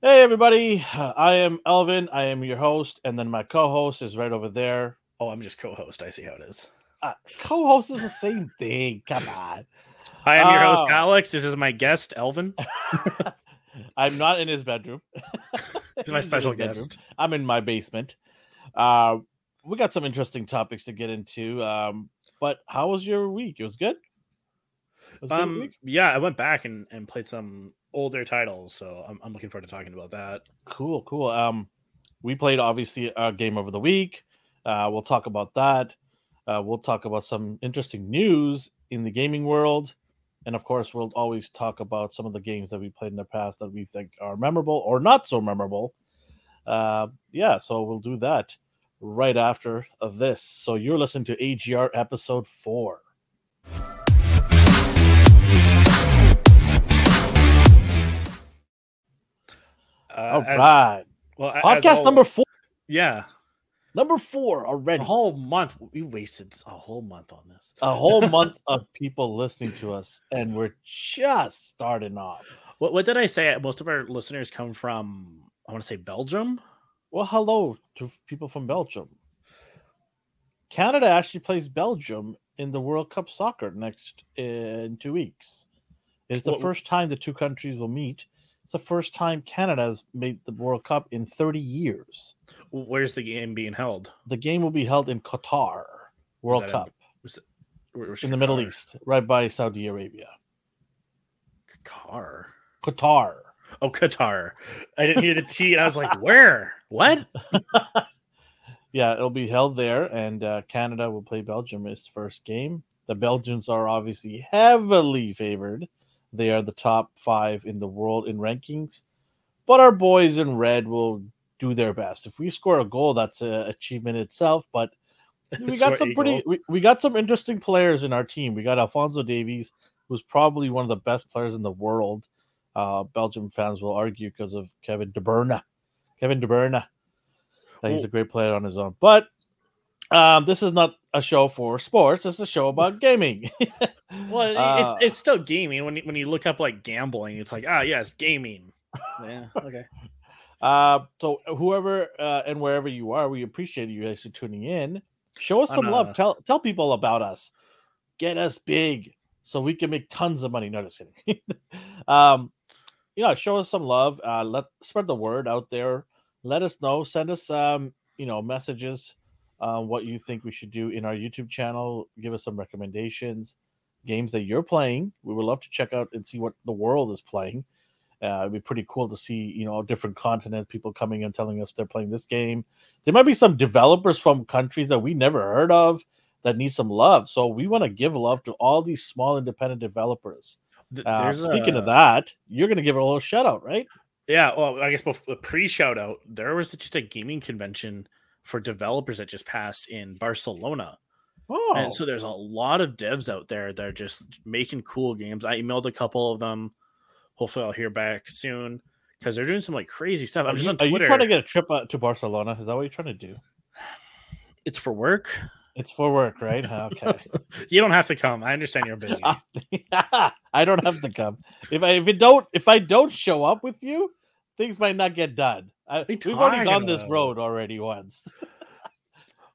Hey, everybody. I am Elvin. I am your host. And then my co host is right over there. Oh, I'm just co-host. I see how it is. Uh, co host is the same thing. Come on. Hi, I'm your host, Oh. Alex. This is my guest, Elvin. I'm not in his bedroom. He's my special bedroom. guest. I'm in my basement. Uh, we got some interesting topics to get into. Um, but how was your week? It was good. It was Um, yeah, I went back and, and played some older titles, so I'm, I'm looking forward to talking about that. Cool, cool. Um, we played obviously a game of the week. Uh, we'll talk about that. Uh, we'll talk about some interesting news in the gaming world, and of course, we'll always talk about some of the games that we played in the past that we think are memorable or not so memorable. Uh, yeah, so we'll do that right after this. So you're listening to AGR episode four. Uh, All as- right, well, podcast number four. Yeah, Number four already. a whole month. We wasted a whole month on this. a whole month of people listening to us, and we're just starting off. What, what did I say? Most of our listeners come from, I want to say Belgium. Well, hello to people from Belgium. Canada actually plays Belgium in the World Cup soccer next in two weeks. It's the What- first time the two countries will meet. It's the first time Canada has made the World Cup in 30 years. Where's the game being held? The game will be held in Qatar World in- Cup Where- where's in the Middle East, right by Saudi Arabia. Qatar. Qatar. Oh, Qatar. I didn't hear the T, and I was like, "Where? What?" Yeah, it'll be held there, and uh, Canada will play Belgium its first game. The Belgians are obviously heavily favored. They are the top five in the world in rankings, but our boys in red will do their best. If we score a goal, that's an achievement itself. But we got some pretty, we, we got some interesting players in our team. We got Alfonso Davies, who's probably one of the best players in the world. Uh, Belgium fans will argue because of Kevin De Bruyne. Kevin De Bruyne. that he's a great player on his own. But um, this is not a show for sports. It's a show about gaming. Well, Uh, it's it's still gaming. When you, when you look up like gambling, it's like ah yes, gaming. Yeah. Okay. uh, so whoever uh, and wherever you are, we appreciate you guys for tuning in. Show us some love. Tell tell people about us. Get us big so we can make tons of money. No, just kidding. um, you know, show us some love. Uh, let spread the word out there. Let us know. Send us um, you know, messages. Uh, what you think we should do in our YouTube channel? Give us some recommendations. Games that you're playing. We would love to check out and see what the world is playing. Uh, it'd be pretty cool to see, you know, different continents, people coming and telling us they're playing this game. There might be some developers from countries that we never heard of that need some love. So we want to give love to all these small independent developers. Uh, speaking a- of that, you're going to give a little shout out, right? yeah. Well, I guess before, pre shout out, there was just a gaming convention for developers that just passed in Barcelona. Oh, And so there's a lot of devs out there that are just making cool games. I emailed a couple of them. Hopefully, I'll hear back soon because they're doing some like crazy stuff. are, I'm just you, on are you trying to get a trip uh, to Barcelona? Is that what you're trying to do? It's for work. It's for work, right? Okay. You don't have to come. I understand you're busy. I don't have to come. If I if it don't if I don't show up with you, things might not get done. I, we've already gone this road already once.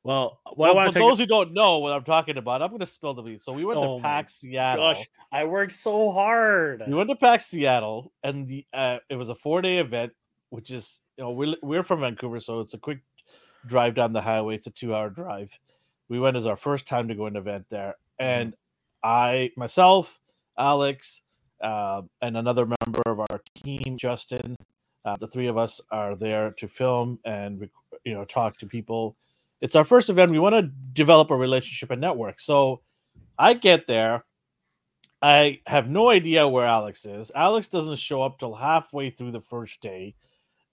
Well, Well, for those who don't know what I'm talking about, I'm going to spill the beans. So we went Oh to PAX Seattle. gosh, I worked so hard. We went to PAX Seattle, and the uh, it was a four day event, which is you know we're we're from Vancouver, so it's a quick drive down the highway. It's a two hour drive. We went as our first time to go an event there, and I myself, Alex, uh, and another member of our team, Justin, uh, the three of us are there to film and rec- you know talk to people. It's our first event. We want to develop a relationship and network. So I get there. I have no idea where Alex is. Alex doesn't show up till halfway through the first day.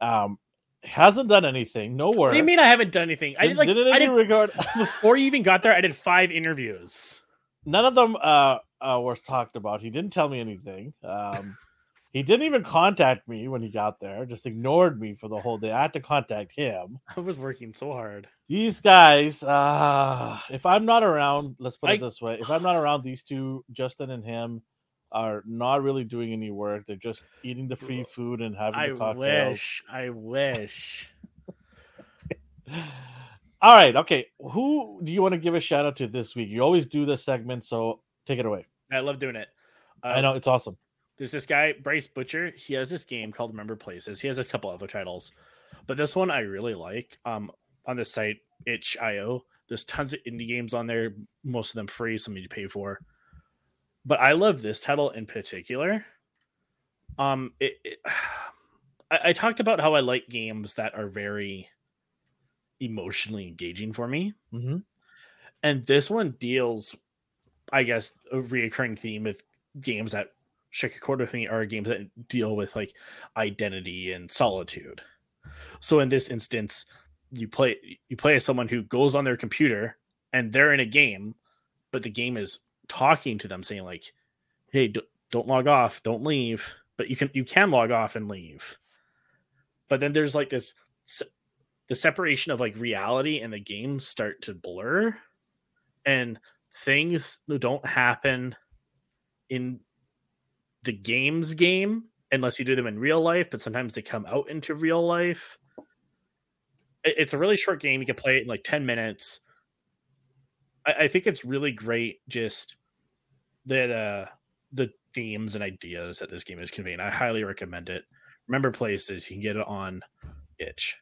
Um, hasn't done anything. No What do you mean I haven't done anything? I did like did it I any did regard? before you even got there. I did five interviews. None of them uh, uh, were talked about. He didn't tell me anything. Um, he didn't even contact me when he got there. Just ignored me for the whole day. I had to contact him. I was working so hard. These guys, uh, if I'm not around, let's put it this way: if I'm not around, these two, Justin and him, are not really doing any work. They're just eating the free food and having I the cocktails. I wish. I wish. All right, okay. Who do you want to give a shout out to this week? You always do this segment, so take it away. I love doing it. I Uh, know it's awesome. There's this guy, Bryce Bucher. He has this game called Remember Places. He has a couple other titles, but this one I really like. Um, on the site itch.io, there's tons of indie games on there. Most of them free, some you pay for. But I love this title in particular. Um, it, it I, I talked about how I like games that are very emotionally engaging for me, Mm-hmm. and this one deals, I guess, a reoccurring theme with games that chord with are games that deal with like identity and solitude. So in this instance, you play you play as someone who goes on their computer and they're in a game, but the game is talking to them saying like, "Hey, don't log off, don't leave." But you can you can log off and leave. But then there's like this the separation of like reality and the game start to blur and things don't happen in the game's game unless you do them in real life, but sometimes they come out into real life. It's a really short game. You can play it in like 10 minutes. I, I think it's really great just that uh the themes and ideas that this game is conveying. I highly recommend it. Remember places, you can get it on itch.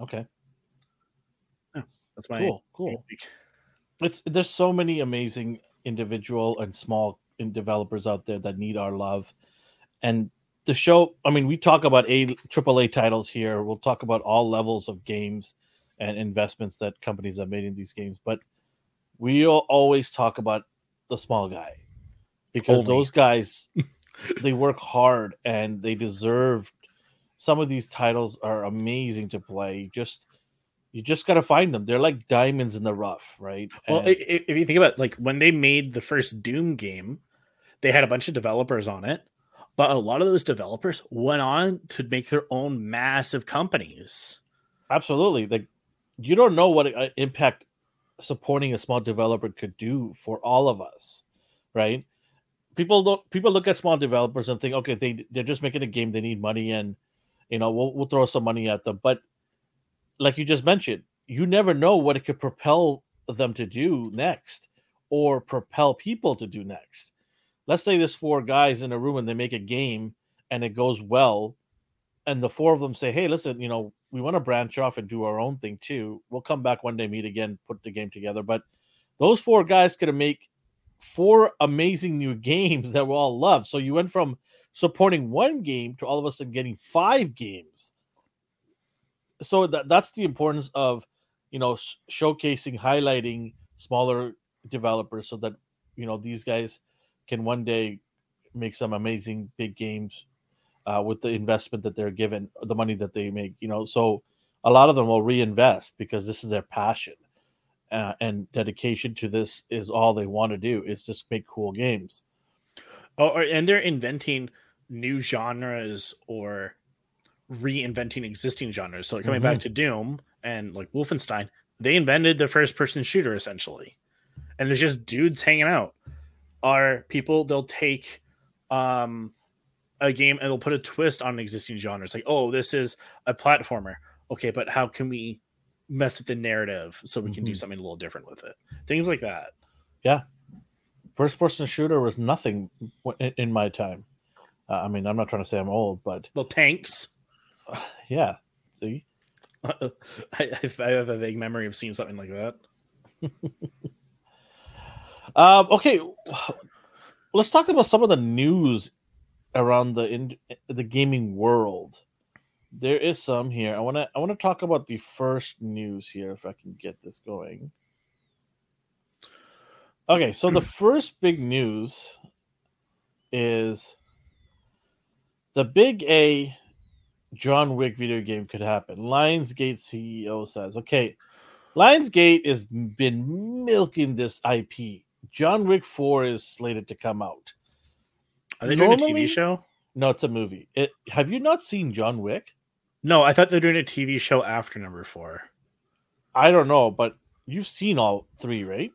Okay, That's my cool, cool. It's there's so many amazing individual and small in developers out there that need our love, and the show. I mean, we talk about a triple A titles here. We'll talk about all levels of games and investments that companies have made in these games, but we always talk about the small guy because Only. those guys they work hard and they deserve some of these titles are amazing to play just you just got to find them. They're like diamonds in the rough right? Well, And- if you think about like when they made the first Doom game, they had a bunch of developers on it, but a lot of those developers went on to make their own massive companies. absolutely. Like you don't know what uh, impact supporting a small developer could do for all of us right? People don't people look at small developers and think okay they they're just making a game they need money and you know we'll, we'll throw some money at them. But like you just mentioned you never know what it could propel them to do next or propel people to do next. Let's say there's four guys in a room and they make a game and it goes well and the four of them say hey listen you know we want to branch off and do our own thing too. We'll come back one day meet again put the game together. But those four guys could make four amazing new games that we all love. So you went from supporting one game to all of a sudden getting five games so that, that's the importance of you know sh- showcasing highlighting smaller developers so that you know these guys can one day make some amazing big games uh, with the investment that they're given the money that they make you know? So a lot of them will reinvest because this is their passion uh, and dedication to this is all they want to do is just make cool games. Oh, and they're inventing new genres or reinventing existing genres. So coming back to Doom and like Wolfenstein, they invented the first person shooter essentially. And there's just dudes hanging out. Are people they'll take um a game and they'll put a twist on an existing genres. Like, oh, this is a platformer. Okay, but how can we mess with the narrative so we can do Mhm. something a little different with it? Things like that. Yeah. first person shooter was nothing in, in my time uh, i mean i'm not trying to say i'm old but Well, tanks. yeah see I, I have a vague memory of seeing something like that. Um, okay, let's talk about some of the news around the in, the gaming world. There is some here. I want to I want to talk about the first news here if I can get this going. Okay, so the first big news is the big A John Wick video game could happen. Lionsgate CEO says, okay, Lionsgate has been milking this IP. John Wick 4 is slated to come out. Are they doing a TV show? No, it's a movie. It have you not seen John Wick? No, I thought they're doing a TV show after number four. I don't know, but you've seen all three, right?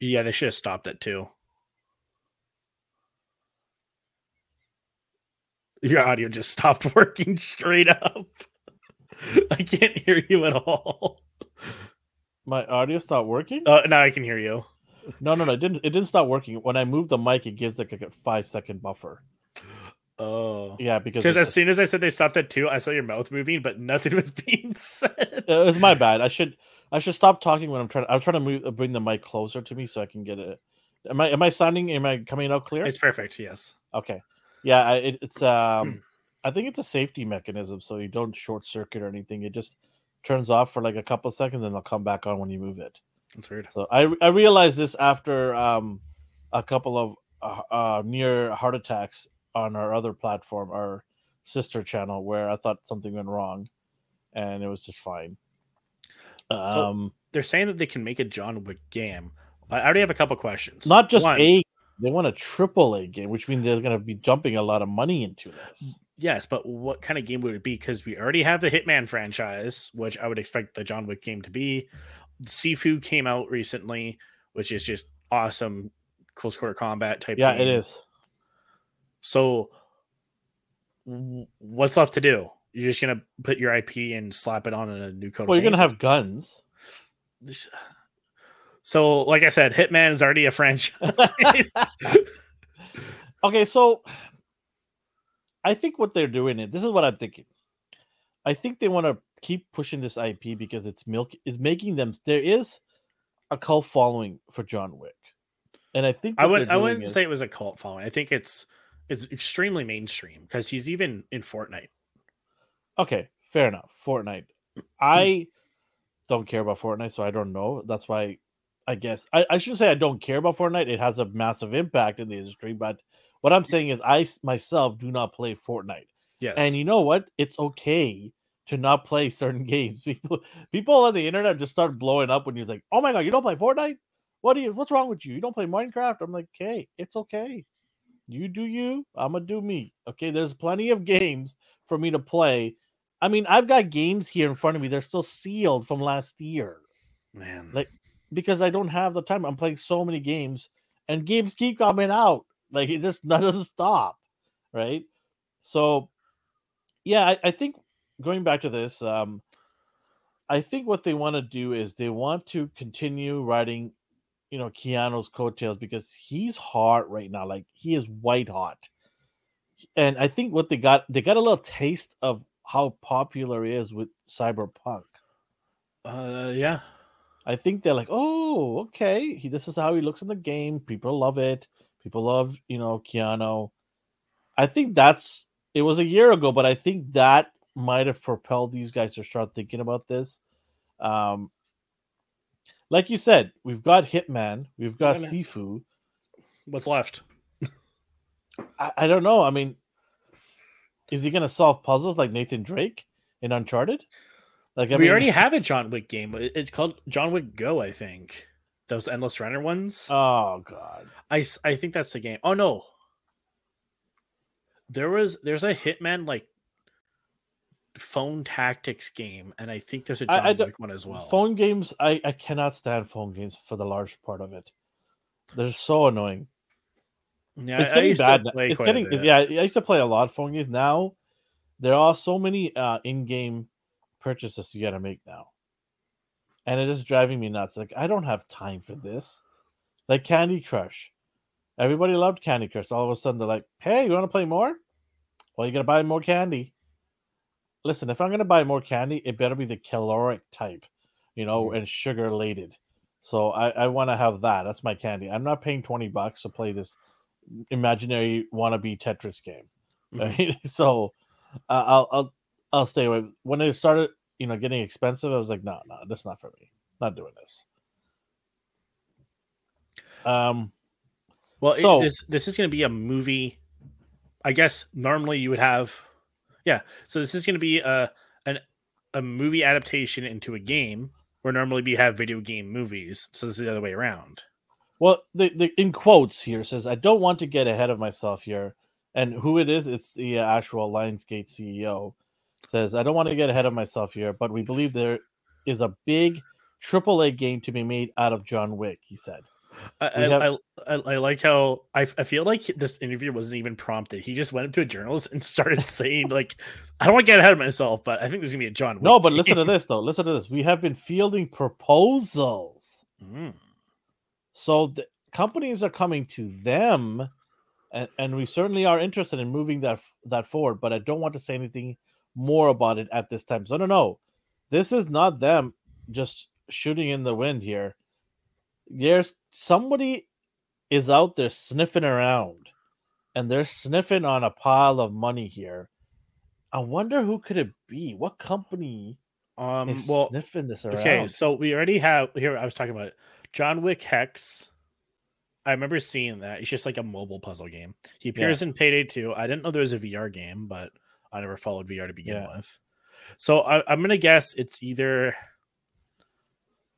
Yeah, they should have stopped at two. Your audio just stopped working straight up. I can't hear you at all. My audio stopped working. Uh, now I can hear you. No, no, no. It didn't. It didn't stop working. When I moved the mic, it gives like a five second buffer. Oh, Yeah, because as soon as I said they stopped at two, I saw your mouth moving, but nothing was being said. it was my bad. I should. I should stop talking when I'm trying. I'm trying to move, bring the mic closer to me so I can get it. Am I? Am I sounding? Am I coming out clear? It's perfect. Yes. Okay. Yeah, it, it's um I think it's a safety mechanism so you don't short circuit or anything. It just turns off for like a couple seconds and it'll come back on when you move it. That's weird. So I I realized this after um a couple of uh, uh near heart attacks on our other platform, our sister channel where I thought something went wrong and it was just fine. Um They're saying that they can make a John Wick game. I already have a couple questions. not just One, a they want a triple A game, which means they're gonna be jumping a lot of money into this. Yes, but what kind of game would it be? Because we already have the Hitman franchise, which I would expect the John Wick game to be. Sifu came out recently, which is just awesome close quarter combat type. Yeah, it game. is. So, what's left to do? You're just gonna put your IP and slap it on a new code. Well, you're gonna have guns. This- So, like I said, Hitman is already a franchise. Okay, so I think what they're doing is this is what I'm thinking. I think they want to keep pushing this IP because it's milk is making them there is a cult following for John Wick. And I think I wouldn't. I wouldn't is- say it was a cult following. I think it's it's extremely mainstream because he's even in Fortnite. Okay, fair enough. Fortnite. I don't care about Fortnite, so I don't know. That's why I guess I, I shouldn't say I don't care about Fortnite. It has a massive impact in the industry, but what I'm saying is I myself do not play Fortnite. Yes, And you know what? It's okay to not play certain games. People people on the internet just start blowing up when you're like, "Oh my god, you don't play Fortnite? What do you? What's wrong with you? You don't play Minecraft?" I'm like, "Okay, it's okay. You do you. I'm gonna do me. Okay, there's plenty of games for me to play. I mean, I've got games here in front of me. They're still sealed from last year man. like- because I don't have the time. I'm playing so many games, and games keep coming out. Like it just doesn't stop, right? So, yeah, I, I think going back to this, um, I think what they want to do is they want to continue writing, you know, Keanu's coattails because he's hot right now. Like he is white hot, and I think what they got, they got a little taste of how popular he is with Cyberpunk. uh, yeah, I think they're like, oh, okay. He, this is how he looks in the game. People love it. People love, you know, Keanu. I think that's it was a year ago, but I think that might have propelled these guys to start thinking about this. Um, like you said, we've got Hitman, we've got Sifu. what's left? I, I don't know. I mean, is he gonna solve puzzles like Nathan Drake in Uncharted? Like I we mean, already have a John Wick game. It's called John Wick Go, I think. Those endless runner ones. Oh god. I I think that's the game. Oh no, there was there's a Hitman like phone tactics game, and I think there's a John I don't- Wick one as well. Phone games, I, I cannot stand phone games for the large part of it. They're so annoying. yeah, it's I- I getting bad. It's getting yeah. I used to play a lot of phone games. Now there are so many uh, in-game purchases you got to make now, and it is driving me nuts. Like I don't have time for this. Like Candy Crush, everybody loved Candy Crush. All of a sudden they're like, "Hey, you want to play more? Well, you got to buy more candy." Listen, if I'm gonna buy more candy, it better be the caloric type, you know, and sugar laden. So I, I want to have that. That's my candy. I'm not paying twenty bucks to play this imaginary wannabe Tetris game. Mhm. So uh, I'll I'll I'll stay away. When it started, you know, getting expensive, I was like, no, no, that's not for me. Not doing this. Um, Well, it- this this is going to be a movie. I guess normally you would have, yeah. So this is going to be a an a movie adaptation into a game, where normally we have video game movies. So this is the other way around. well, the, the in quotes here says, I don't want to get ahead of myself here. And who it is, it's the uh, actual Lionsgate CEO says, I don't want to get ahead of myself here, but we believe there is a big AAA game to be made out of John Wick. He said. I, I, have- I, I, I like how I, I feel like this interview wasn't even prompted. He just went up to a journalist and started saying like, "I don't want to get ahead of myself, but I think there's gonna be a John." No, Wick but listen to this though. Listen to this. We have been fielding proposals. Mm. So the companies are coming to them, and, and we certainly are interested in moving that that forward. But I don't want to say anything more about it at this time. So no, no, this is not them just shooting in the wind here. There's somebody is out there sniffing around, and they're sniffing on a pile of money here. I wonder who could it be? What company Um. is Well. sniffing this around? Okay. So we already have here. I was talking about it. John Wick Hex. I remember seeing that. It's just like a mobile puzzle game. He appears in Payday 2. I didn't know there was a VR game, but I never followed VR to begin Yeah. with. So I, I'm gonna guess it's either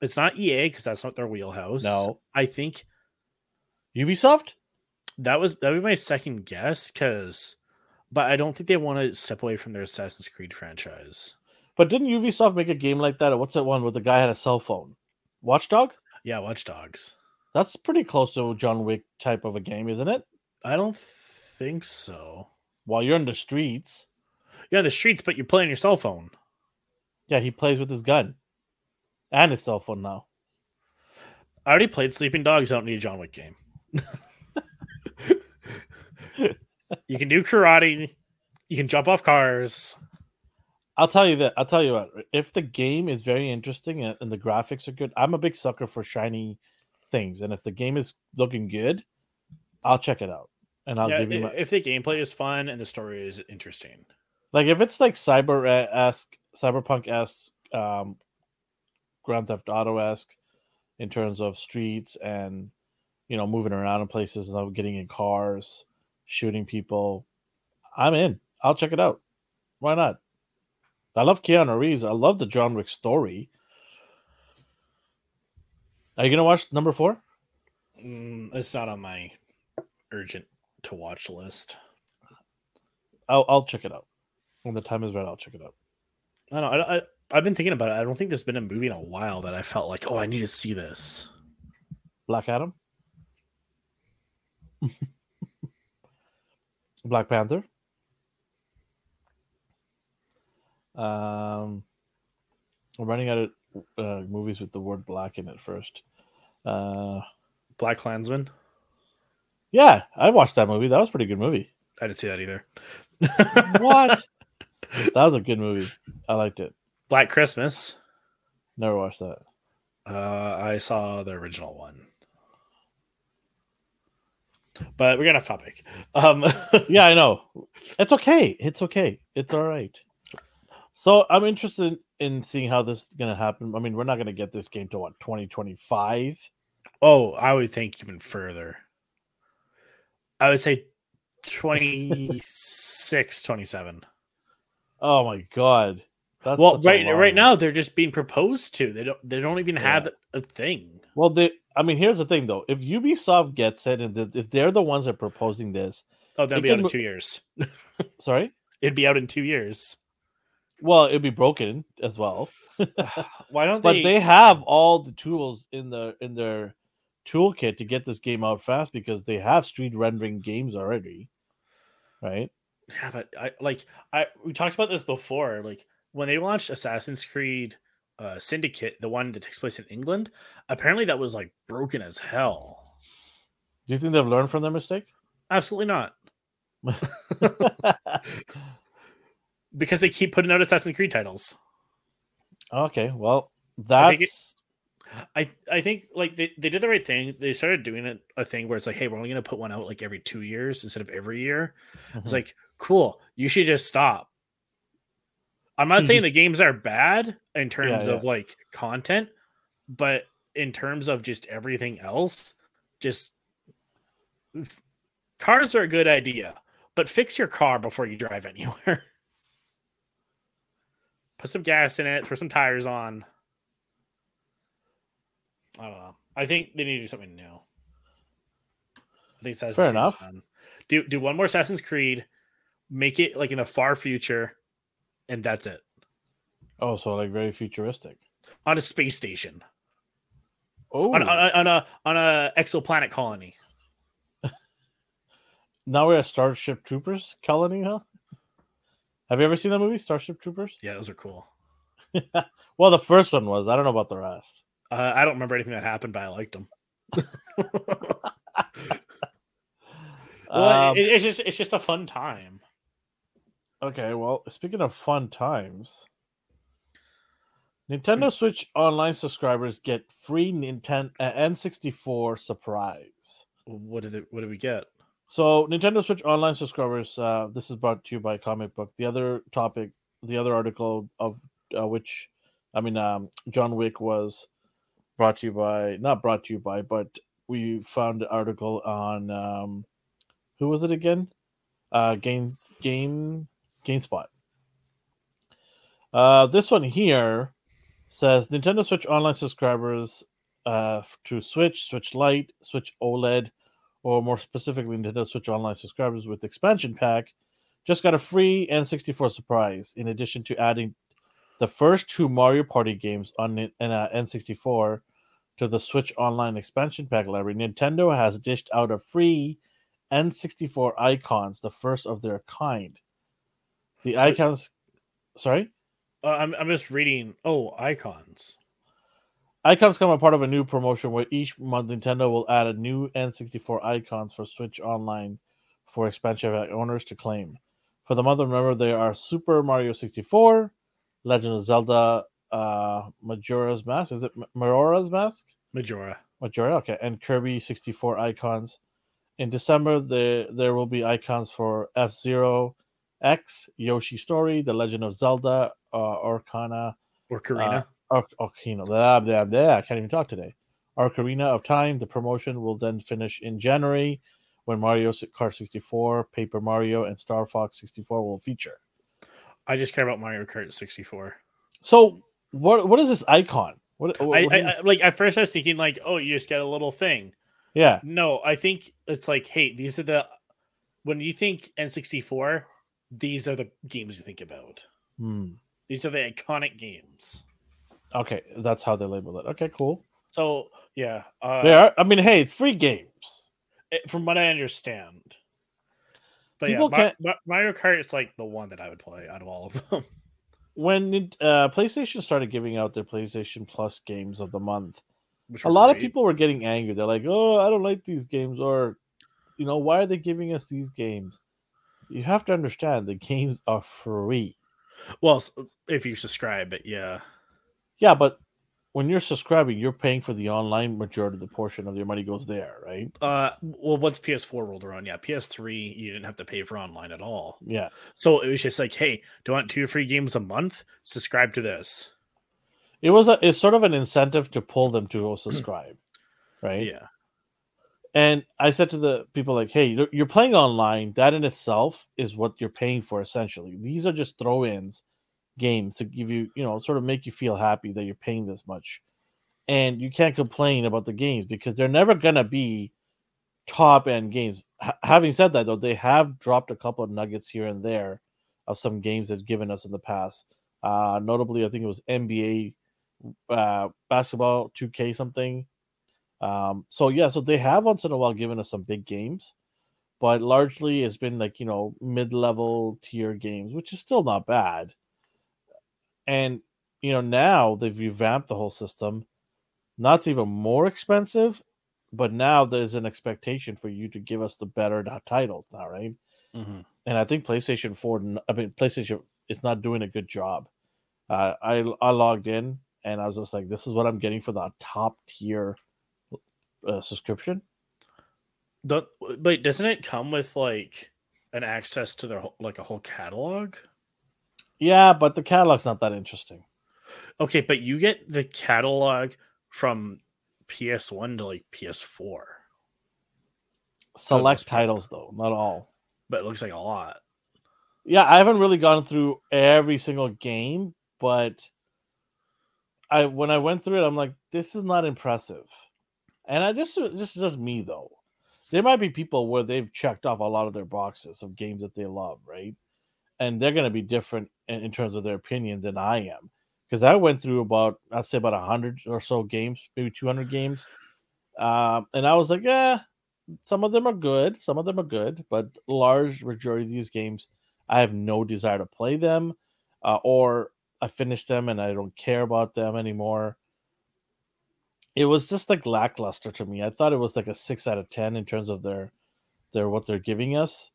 it's not EA because that's not their wheelhouse. No. I think Ubisoft? that was that would be my second guess because, but I don't think they want to step away from their Assassin's Creed franchise. But didn't Ubisoft make a game like that? Or what's that one where the guy had a cell phone? Watchdog? Yeah, Watch Dogs. That's pretty close to a John Wick type of a game, isn't it? I don't think so. While you're in the streets, You're on the streets, but you're playing your cell phone. yeah, he plays with his gun and his cell phone now. I already played Sleeping Dogs. I don't need a John Wick game. you can do karate. You can jump off cars. I'll tell you that. I'll tell you what. If the game is very interesting and, and the graphics are good, I'm a big sucker for shiny things. And if the game is looking good, I'll check it out. And I'll Yeah, give you my if the gameplay is fun and the story is interesting. Like if it's like cyber esque, cyberpunk esque, um, Grand Theft Auto esque in terms of streets and you know moving around in places and getting in cars, shooting people. I'm in. I'll check it out. Why not? I love Keanu Reeves. I love the John Wick story. Are you gonna watch number four? Mm, it's not on my urgent to watch list. I'll I'll check it out when the time is right. I'll check it out. I don't know. I, I, I've been thinking about it. I don't think there's been a movie in a while that I felt like, oh, I need to see this. Black Adam, Black Panther. Um, I'm running out of uh, movies with the word black in it first. Uh, Black Klansman. yeah, I watched that movie. That was a pretty good movie. I didn't see that either. What? that was a good movie. I liked it. Black Christmas. Never watched that. Uh, I saw the original one. But we're gonna off topic. Um, Yeah, I know. It's okay. It's okay. It's all right. So I'm interested in seeing how this is going to happen. I mean, we're not going to get this game to what 2025. oh, I would think even further. I would say 26, 27. Oh my god. That's well, right, right now they're just being proposed to. They don't. They don't even have a thing. Well, they. I mean, here's the thing though. If Ubisoft gets it, and th- if they're the ones that are proposing this, Oh, that'll be out in mo- two years. sorry. It'd be out in two years. Well, it'd be broken as well. Why don't they But they? they have all the tools in the in their toolkit to get this game out fast because they have street rendering games already, right? Yeah, but I like I we talked about this before. Like when they launched Assassin's Creed uh, Syndicate, the one that takes place in England, apparently that was like broken as hell. Do you think they've learned from their mistake? Absolutely not, because they keep putting out Assassin's Creed titles. okay, well, I think it- that's I I think like they, they did the right thing. They started doing it a thing where it's like, hey, we're only gonna put one out like every two years instead of every year. It's Mhm. like, cool, you should just stop. I'm not saying mhm. the games are bad in terms yeah. of like content, but in terms of just everything else, just cars are a good idea, but fix your car before you drive anywhere. Put some gas in it, throw some tires on. I don't know. I think they need to do something new. I think Assassin's Fair enough. done. Do do one more Assassin's Creed, make it like in the far future, and that's it. oh, so like very futuristic. On a space station. Oh, on, on, on a on a exoplanet colony. now we're at Starship Troopers colony, huh? Have you ever seen that movie, Starship Troopers? Yeah, those are cool. well, the first one was. I don't know about the rest. Uh, I don't remember anything that happened, but I liked them. well, Um, it- it's just it's just a fun time. Okay, well, speaking of fun times, Nintendo Switch Online subscribers get free Nintendo uh, N64 surprise. What did it, what did we get? So, Nintendo Switch Online subscribers, uh, this is brought to you by Comic Book. The other topic, the other article of uh, which, I mean, um, John Wick was brought to you by, not brought to you by, but we found an article on, um, who was it again? Uh, Games, Game, GameSpot. Uh, this one here says Nintendo Switch Online subscribers uh, to Switch, Switch Lite, Switch OLED, or more specifically, Nintendo Switch Online subscribers with expansion pack just got a free N64 surprise. In addition to adding the first two Mario Party games on N- uh, N64 to the Switch Online expansion pack library, Nintendo has dished out a free N64 icons, the first of their kind. The So- icons, sorry, Uh, I'm I'm just reading. Oh, icons. icons come a part of a new promotion where each month Nintendo will add a new N64 icons for Switch Online for expansion owners to claim. For the month of November, there are Super Mario 64, Legend of Zelda, uh, Majora's Mask. Is it Majora's Mask? Majora. Majora, okay, and Kirby 64 icons. In December, there there will be icons for F Zero, X, Yoshi Story, The Legend of Zelda, uh, Orkana, Or Karina. Ar- Ocarina, blah, blah, blah. I can't even talk today. Ocarina of Time. The promotion will then finish in January when Mario Kart 64, Paper Mario, and Star Fox 64 will feature. I just care about Mario Kart 64. So, what what is this icon? What, what I, I, I like at first I was thinking like, oh, you just get a little thing. yeah, No, I think it's like, hey, these are the when you think N64, these are the games you think about. Hmm. These are the iconic games. okay, that's how they label it. Okay, cool. So yeah, uh, They are. I mean, hey, it's free games. it- from what I understand. But People yeah, Ma- Ma- Mario Kart is like the one that I would play out of all of them. When uh, PlayStation started giving out their PlayStation Plus games of the month, which a lot of people were getting angry. They're like, "Oh, I don't like these games," or, you know, why are they giving us these games? You have to understand the games are free. Well, if you subscribe, but yeah, Yeah, but when you're subscribing, you're paying for the online majority of the portion of your money goes there, right? uh, well, once PS4 rolled around, yeah, PS3 you didn't have to pay for online at all. Yeah. So it was just like, hey, do you want two free games a month? Subscribe to this. It was a it's sort of an incentive to pull them to go subscribe. Right? Yeah, And I said to the people like, "Hey, you're- playing online. That in itself is what you're paying for. Essentially, these are just throw-ins games to give you, you know, sort of make you feel happy that you're paying this much, and you can't complain about the games because they're never gonna be top-end games. H- having said that, though, they have dropped a couple of nuggets here and there of some games they've given us in the past. Uh, notably, I think it was NBA uh, basketball 2K something. Um, so yeah, so they have once in a while given us some big games, but largely it's been like you know mid-level tier games, which is still not bad. And you know now they've revamped the whole system. Not even more expensive, but now there's an expectation for you to give us the better titles now, right? Mm-hmm. and I think PlayStation Four, I mean PlayStation is not doing a good job. Uh, I I logged in and I was just like, this is what I'm getting for the top tier uh, subscription. The, but doesn't it come with like an access to their like a whole catalog? Yeah, but the catalog's not that interesting. Okay, but you get the catalog from PS1 to like PS4, Select titles though, not all. but it looks like a lot. Yeah, I haven't really gone through every single game, but I when I went through it, I'm like, this is not impressive. And I this is this is just me though. There might be people where they've checked off a lot of their boxes of games that they love, right? And they're going to be different in, in terms of their opinion than I am, because I went through about I'd say about hundred or so games, maybe two hundred games, um, and I was like, yeah, some of them are good, some of them are good, but large majority of these games, I have no desire to play them, uh, or I finished them and I don't care about them anymore. It was just like lackluster to me. I thought it was like a six out of ten in terms of their their what they're giving us.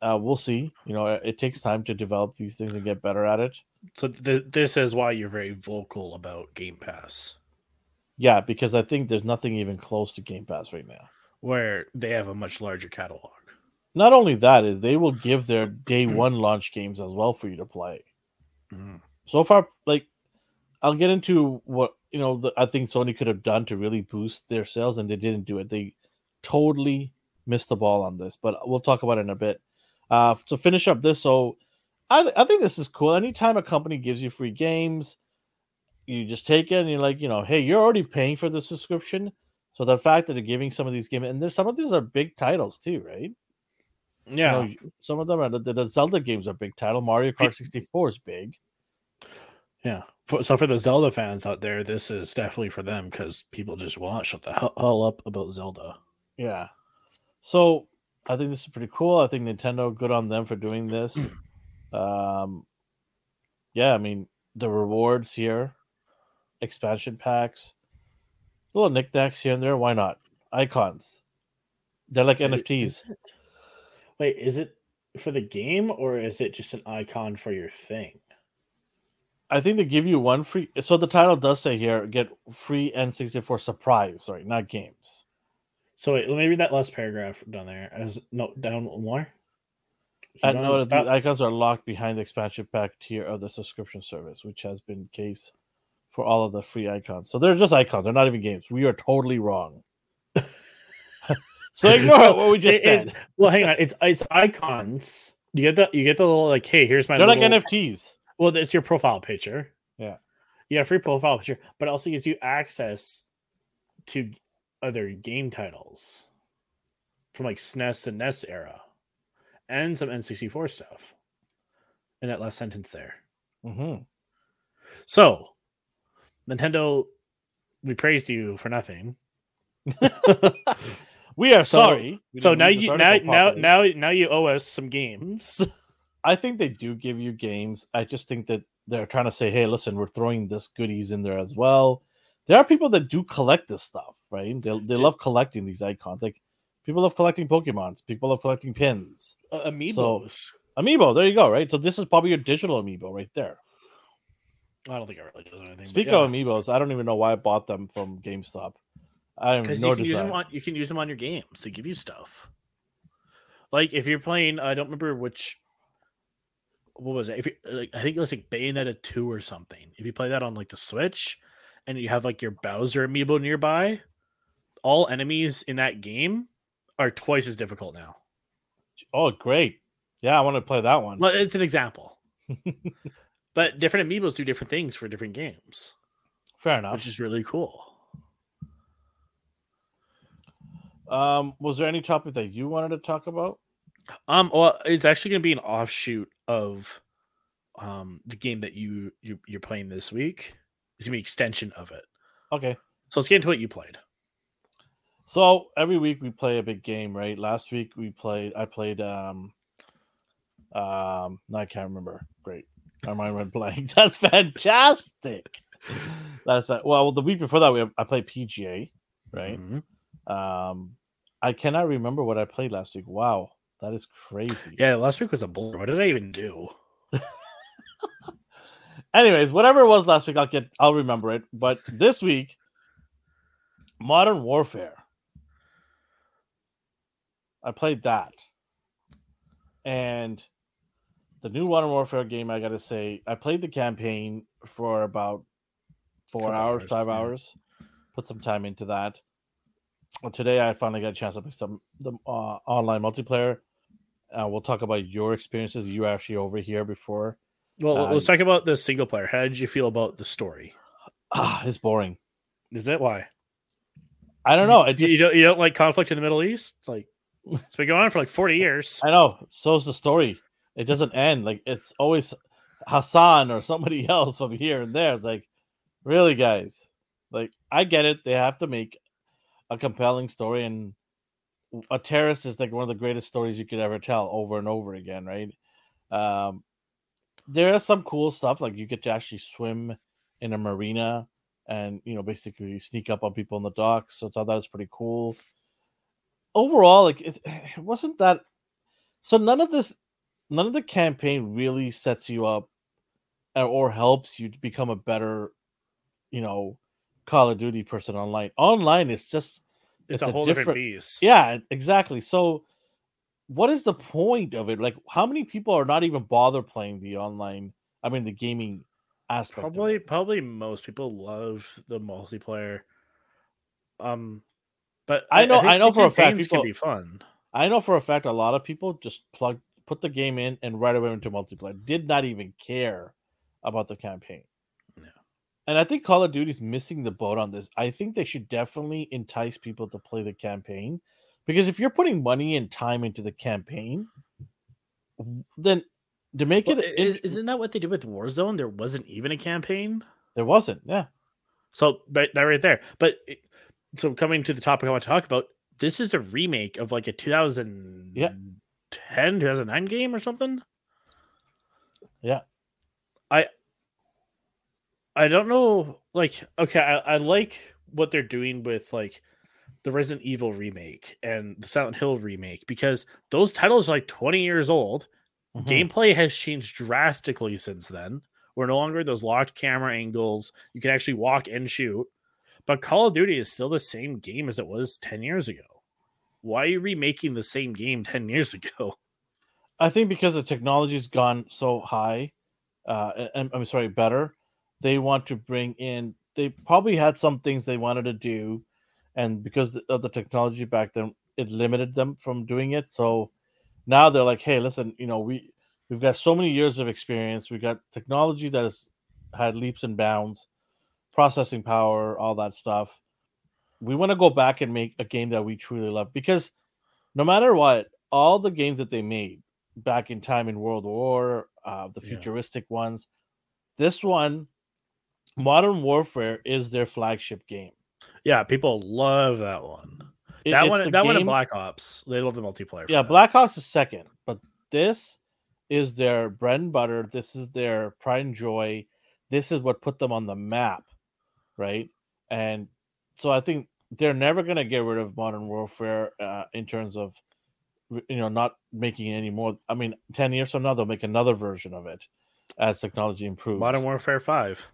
Uh, we'll see. You know, it, it takes time to develop these things and get better at it. So th- this is why you're very vocal about Game Pass, Yeah, because I think there's nothing even close to Game Pass right now. where they have a much larger catalog. Not only that is they will give their day one launch games as well for you to play. So far, like I'll get into what you know. The, I think Sony could have done to really boost their sales, and they didn't do it. They totally missed the ball on this, but we'll talk about it in a bit. Uh, to finish up this, so I, th- I think this is cool. Anytime a company gives you free games, you just take it and you're like, you know, hey, you're already paying for the subscription. So the fact that they're giving some of these games, and there's some of these are big titles too, right? You Yeah, know, some of them are the, the Zelda games are big title. Mario Kart 64 is big. Yeah. For, so for the Zelda fans out there, this is definitely for them because people just will not shut the hell, hell up about Zelda. Yeah. So I think this is pretty cool. I think Nintendo, good on them for doing this. um, yeah, I mean the rewards here, expansion packs, little knickknacks here and there. Why not? Icons. They're like NFTs. Wait, is it for the game or is it just an icon for your thing? I think they give you one free. So the title does say here, get free N64 surprise. Sorry, not games. So wait, let me read that last paragraph down there. As no down more. I know that the icons are locked behind the expansion pack tier of the subscription service, which has been case for all of the free icons. So they're just icons; they're not even games. We are totally wrong. so ignore So what we just it- it- said. well, hang on. It's it's icons. You get the you get the little like, hey, here's my. They're like NFTs. Well, it's your profile picture. Yeah. You have free profile picture, but also gives you access to other game titles from like SNES and NES era, and some N64 stuff. In that last sentence there. hmm So, Nintendo, we praised you for nothing. we are So- sorry. We so now you now now now now you owe us some games. I think they do give you games. I just think that they're trying to say, "Hey, listen, we're throwing this goodies in there as well." There are people that do collect this stuff, right? They they love collecting these icons. Like people love collecting Pokemons. People love collecting pins. Uh, amiibos. Amiibo, there you go, right? So this is probably your digital amiibo right there. I don't think it really does anything. Speak yeah. of amiibos, I don't even know why I bought them from GameStop. I have no you can use them on you can use them on your games. They give you stuff. Like if you're playing, I don't remember which. What was it? If you, like, I think it was like Bayonetta two or something. If you play that on like the Switch, and you have like your Bowser amiibo nearby, all enemies in that game are twice as difficult now. Oh, great! Yeah, I want to play that one. Well, it's an example. but different amiibos do different things for different games, Fair enough. which is really cool. Um, was there any topic that you wanted to talk about? Um, well, it's actually going to be an offshoot of um the game that you, you you're playing this week. It's gonna be an extension of it. Okay. So let's get into what you played. So every week we play a big game, right? Last week we played. I played. Um, um, no, I can't remember. Great, my mind went blank. That's fantastic. That's fa- well. The week before that, we I played PGA, right? Mhm. Um, I cannot remember what I played last week. Wow, that is crazy. Yeah, last week was a blur. What did I even do? Anyways, whatever it was last week, I'll get. I'll remember it. But this week, Modern Warfare. I played that, and the new Modern Warfare game. I gotta say, I played the campaign for about four hours, hours, five hours. Put some time into that. Well, today, I finally got a chance to play some the uh, online multiplayer. Uh, we'll talk about your experiences. You were actually over here before. Well, Uh, let's talk about the single player. How did you feel about the story? Ah, it's boring. Is that why? I don't know. Just you don't you don't like conflict in the Middle East? Like it's been going on for like forty years. I know. So's the story. It doesn't end. Like it's always Hassan or somebody else from here and there. It's like, really, guys? Like, I get it. They have to make a compelling story, and a terrace is like one of the greatest stories you could ever tell over and over again, right? Um, there is some cool stuff like you get to actually swim in a marina and you know basically sneak up on people in the docks. So I thought that was pretty cool. Overall, like it, it wasn't that. So none of this, none of the campaign really sets you up or, helps you to become a better, you know, Call of Duty person online. Online, it's just it's, it's a whole different, different beast. Yeah, exactly. So what is the point of it? Like, how many people are not even bother playing the online? I mean, the gaming aspect. Probably, probably most people love the multiplayer. Um, but I know, I, I know for a fact people can be fun. I know for a fact a lot of people just plug, put the game in, and right away into multiplayer. Did not even care about the campaign. And I think Call of Duty's missing the boat on this. I think they should definitely entice people to play the campaign because if you're putting money and time into the campaign, then to make well, it is, isn't that what they did with Warzone? There wasn't even a campaign. There wasn't, yeah. So that, that right there. But so coming to the topic I want to talk about, this is a remake of like a 2010, yeah. 2009 game or something. Yeah. I don't know like okay, I, I like what they're doing with like the Resident Evil remake and the Silent Hill remake because those titles are like 20 years old. Mm-hmm. Gameplay has changed drastically since then. We're no longer those locked camera angles. You can actually walk and shoot. But Call of Duty is still the same game as it was 10 years ago. Why are you remaking the same game 10 years ago? I think because the technology's gone so high, uh, and I'm sorry, better. They want to bring in. They probably had some things they wanted to do and because of the technology back then, it limited them from doing it. So now they're like, hey, listen, you know, we we've got so many years of experience. We've got technology that has had leaps and bounds, processing power, all that stuff. We want to go back and make a game that we truly love because no matter what, all the games that they made back in time in World War, uh, the futuristic yeah. ones, this one, Modern Warfare, is their flagship game. Yeah, people love that one. It, that one, that game... one, in Black Ops. They love the multiplayer. Yeah, that. Black Ops is second, but this is their bread and butter. This is their pride and joy. This is what put them on the map, right? And so I think they're never going to get rid of Modern Warfare uh, in terms of you know not making any more. I mean, ten years from now they'll make another version of it as technology improves. Modern Warfare Five.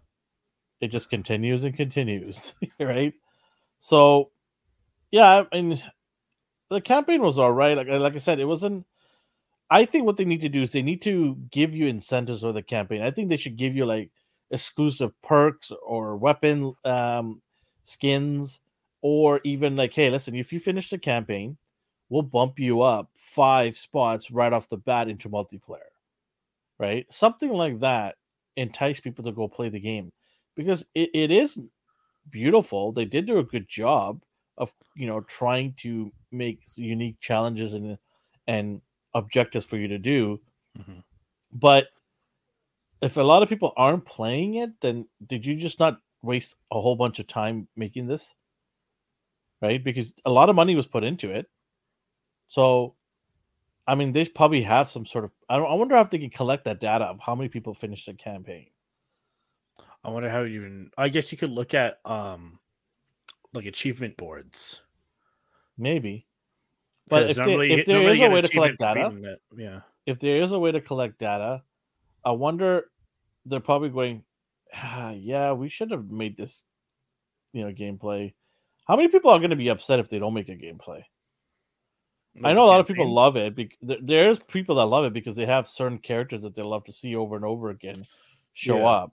It just continues and continues, right? So, yeah, I mean, the campaign was all right. Like, like I said, it wasn't. I think what they need to do is they need to give you incentives for the campaign. I think they should give you like exclusive perks or weapon um, skins, or even like, hey, listen, if you finish the campaign, we'll bump you up five spots right off the bat into multiplayer, right? Something like that entice people to go play the game because it, it is beautiful. They did do a good job of you know trying to make unique challenges and and objectives for you to do. Mm-hmm. But if a lot of people aren't playing it, then did you just not waste a whole bunch of time making this? Right? Because a lot of money was put into it. So I mean, they probably have some sort of. I, I wonder if they can collect that data of how many people finished the campaign. I wonder how you even. I guess you could look at um, like achievement boards. Maybe, but if, they, if there is a way to collect data, yeah. If there is a way to collect data, I wonder. They're probably going. Ah, yeah, we should have made this, you know, gameplay. How many people are going to be upset if they don't make a gameplay? I know a lot of people love it. Because There's people that love it because they have certain characters that they love to see over and over again show yeah. up.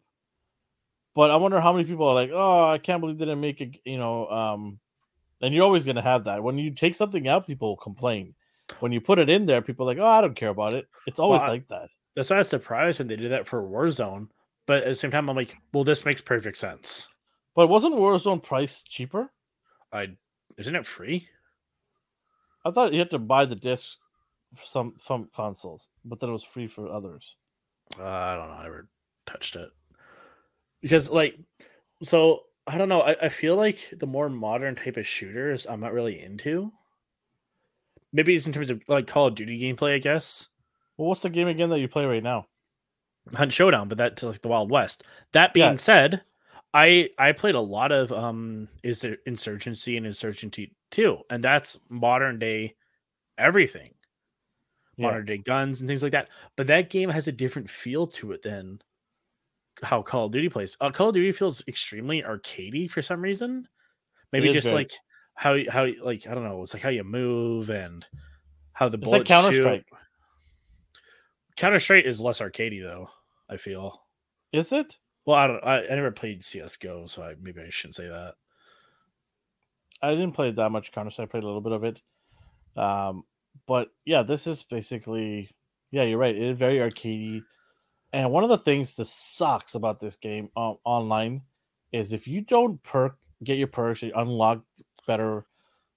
But I wonder how many people are like, "Oh, I can't believe they didn't make it." You know, um, and you're always going to have that. When you take something out, people complain. When you put it in there, people are like, "Oh, I don't care about it." It's always well, like that. That's why I was surprised when they did that for Warzone. But at the same time, I'm like, "Well, this makes perfect sense." But wasn't Warzone price cheaper? I isn't it free? I thought you had to buy the disc for some some consoles, but then it was free for others. Uh, I don't know. I never touched it because, like, so I don't know. I, I feel like the more modern type of shooters, I'm not really into. Maybe it's in terms of like Call of Duty gameplay, I guess. Well, what's the game again that you play right now? Hunt Showdown, but that's like the Wild West. That being Yeah. said, I I played a lot of um is there Insurgency and Insurgency 2, and that's modern day everything. Yeah. Modern day guns and things like that. But that game has a different feel to it than how Call of Duty plays. Uh, Call of Duty feels extremely arcadey for some reason. Maybe just very- like how how like I don't know, it's like how you move and how the It's like bullets Counter shoot. Strike. Counter Strike is less arcadey though. I feel. Is it? Well, I don't. I, I never played CS:GO, so I maybe I shouldn't say that. I didn't play that much Counter Strike. I played a little bit of it. Um, but yeah, this is basically yeah, you're right. It is very arcadey. And one of the things that sucks about this game um, online is if you don't perk get your perks, you unlock better,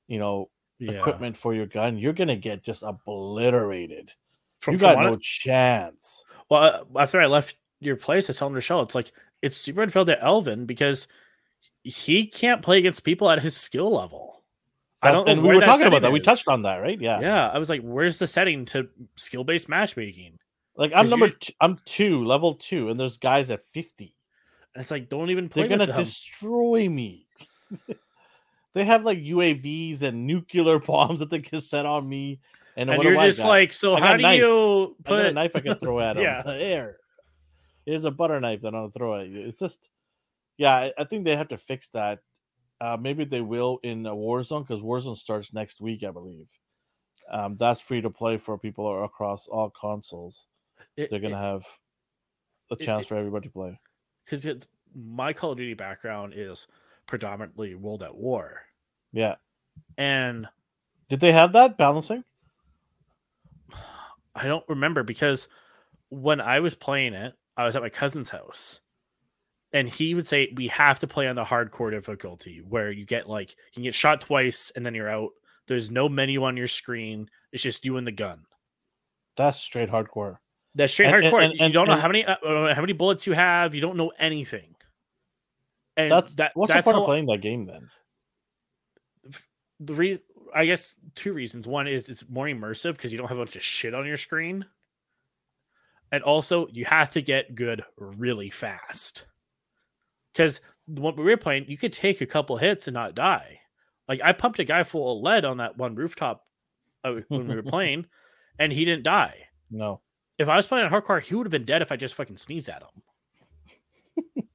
you know, Yeah. equipment for your gun, you're gonna get just obliterated. From, you got no I- chance. well, uh, after I left your place, I told Michelle, it's like it's super unfair to Elvin because he can't play against people at his skill level. I don't and we were talking about that. We touched on that, right? Yeah. Yeah, I was like, "Where's the setting to skill based matchmaking?" Like I'm number you- two, I'm two, level two, and there's guys at 50. And it's like, don't even play They're gonna them. destroy me. they have like UAVs and nuclear bombs that they can set on me. And, and you're just like, so I how do knife. you put a knife I can throw at them. Yeah. Here. Here's a butter knife that I'll throw at you. It's just, yeah, I, think they have to fix that. Uh, maybe they will in Warzone because Warzone starts next week, I believe. Um, that's free to play for people across all consoles. It- They're gonna it- have a chance it- for everybody to play. because it's my Call of Duty background is predominantly World at War, Yeah. and Did they have that balancing? I don't remember because when I was playing it, I was at my cousin's house, and he would say we have to play on the hardcore difficulty where you get like you can get shot twice and then you're out. There's no menu on your screen. It's just you and the gun. That's straight hardcore. That's straight And- and- hardcore. and- you don't know and- how many uh, uh, how many bullets you have. You don't know anything. And That's that, what's that's the point of playing that game then? the reason I guess two reasons. One is it's more immersive because you don't have a bunch of shit on your screen. And also you have to get good really fast. Because when we were playing, you could take a couple hits and not die. Like I pumped a guy full of lead on that one rooftop uh, when we were playing, and he didn't die. No. If I was playing on hardcore, he would have been dead if I just fucking sneezed at him.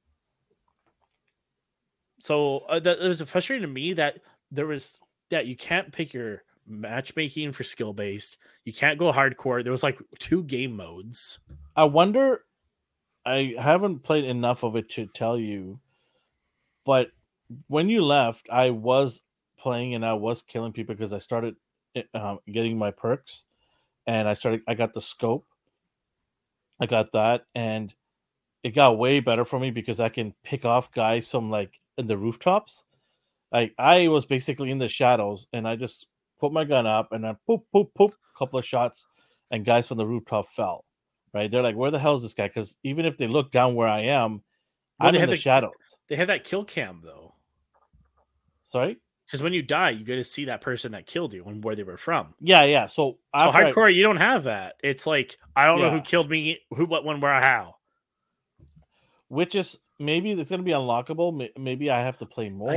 so uh, that it was frustrating to me that there was that you can't pick your matchmaking for skill based. You can't go hardcore. There was like two game modes. I wonder. I haven't played enough of it to tell you, but when you left, I was playing and I was killing people because I started um, getting my perks, and I started. I got the scope. I got that, and it got way better for me because I can pick off guys from like in the rooftops. Like I was basically in the shadows, and I just put my gun up, and then poop, poop, poop, couple of shots, and guys from the rooftop fell right? They're like, where the hell is this guy? Because even if they look down where I am, Well, I'm in the the- shadows. They have that kill cam though, Sorry? Because when you die, you get to see that person that killed you and where they were from. Yeah, yeah. So, So after I- hardcore, you don't have that. It's like I don't know who killed me, who, what, when, where, how. which is maybe it's going to be unlockable. Maybe I have to play more,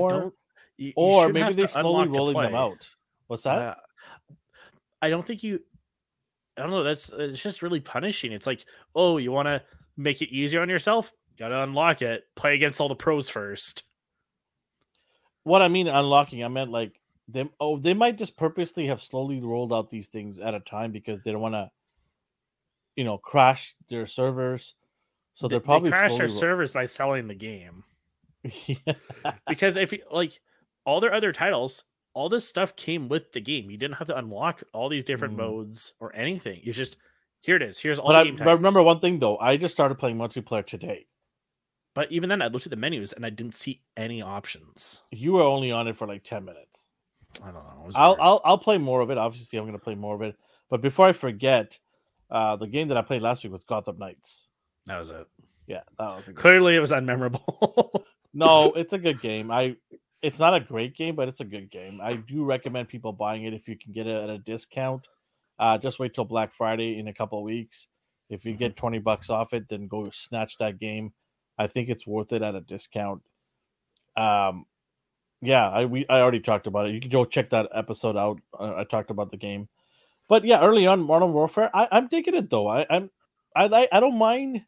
you- you or shouldn't maybe they slowly rolling them out. What's that? Yeah. I don't think you. I don't know. That's it's just really punishing. It's like, oh, you want to make it easier on yourself? Got to unlock it. Play against all the pros first. What I mean unlocking, I meant like them. Oh, they might just purposely have slowly rolled out these things at a time because they don't want to, you know, crash their servers. So They- they're probably they crash their servers by selling the game Yeah. because if you like all their other titles, all this stuff came with the game. You didn't have to unlock all these different Mm. modes or anything. It's just here it is. Here's all But the I types. remember one thing though. I just started playing multiplayer today. But even then, I looked at the menus and I didn't see any options. You were only on it for like ten minutes. I don't know. I'll. I'll I'll play more of it. Obviously, I'm going to play more of it. But before I forget, Uh, the game that I played last week was Gotham Knights. That was it. Yeah, that was a good Clearly, it was unmemorable. No, it's a good game. I it's not a great game, but it's a good game. I do recommend people buying it if you can get it at a discount. Uh, just wait till Black Friday in a couple of weeks. If you get 20 bucks off it, then go snatch that game. I think it's worth it at a discount. Um yeah, I we I already talked about it. You can go check that episode out. Uh, I talked about the game. But yeah, early on Modern Warfare, I, I'm digging it though. I, I'm I I don't mind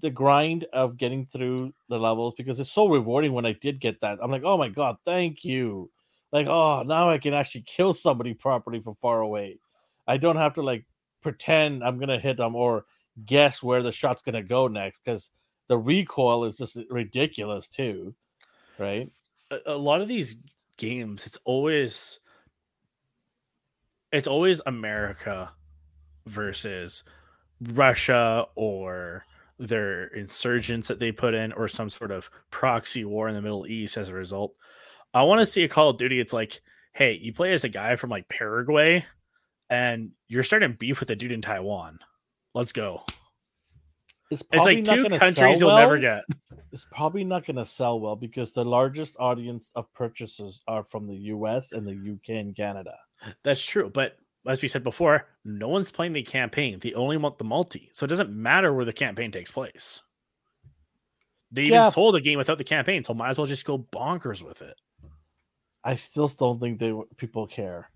the grind of getting through the levels because it's so rewarding when I did get that. I'm like, oh my god, thank you. Like, oh, now I can actually kill somebody properly from far away. I don't have to like pretend I'm gonna hit them or guess where the shot's gonna go next because the recoil is just ridiculous too, right? a, a lot of these games, it's always it's always America versus Russia or their insurgents that they put in or some sort of proxy war in the Middle East as a result. I want to see a Call of Duty. It's like, hey, you play as a guy from like Paraguay and you're starting beef with a dude in Taiwan. Let's go. It's, It's probably like not two countries sell you'll never well. get. It's probably not going to sell well because the largest audience of purchases are from the U.S. and the U.K. and Canada. That's true. But as we said before, no one's playing the campaign. They only want the multi. So it doesn't matter where the campaign takes place. They even Yeah. sold a game without the campaign, so might as well just go bonkers with it. I still don't think they people care.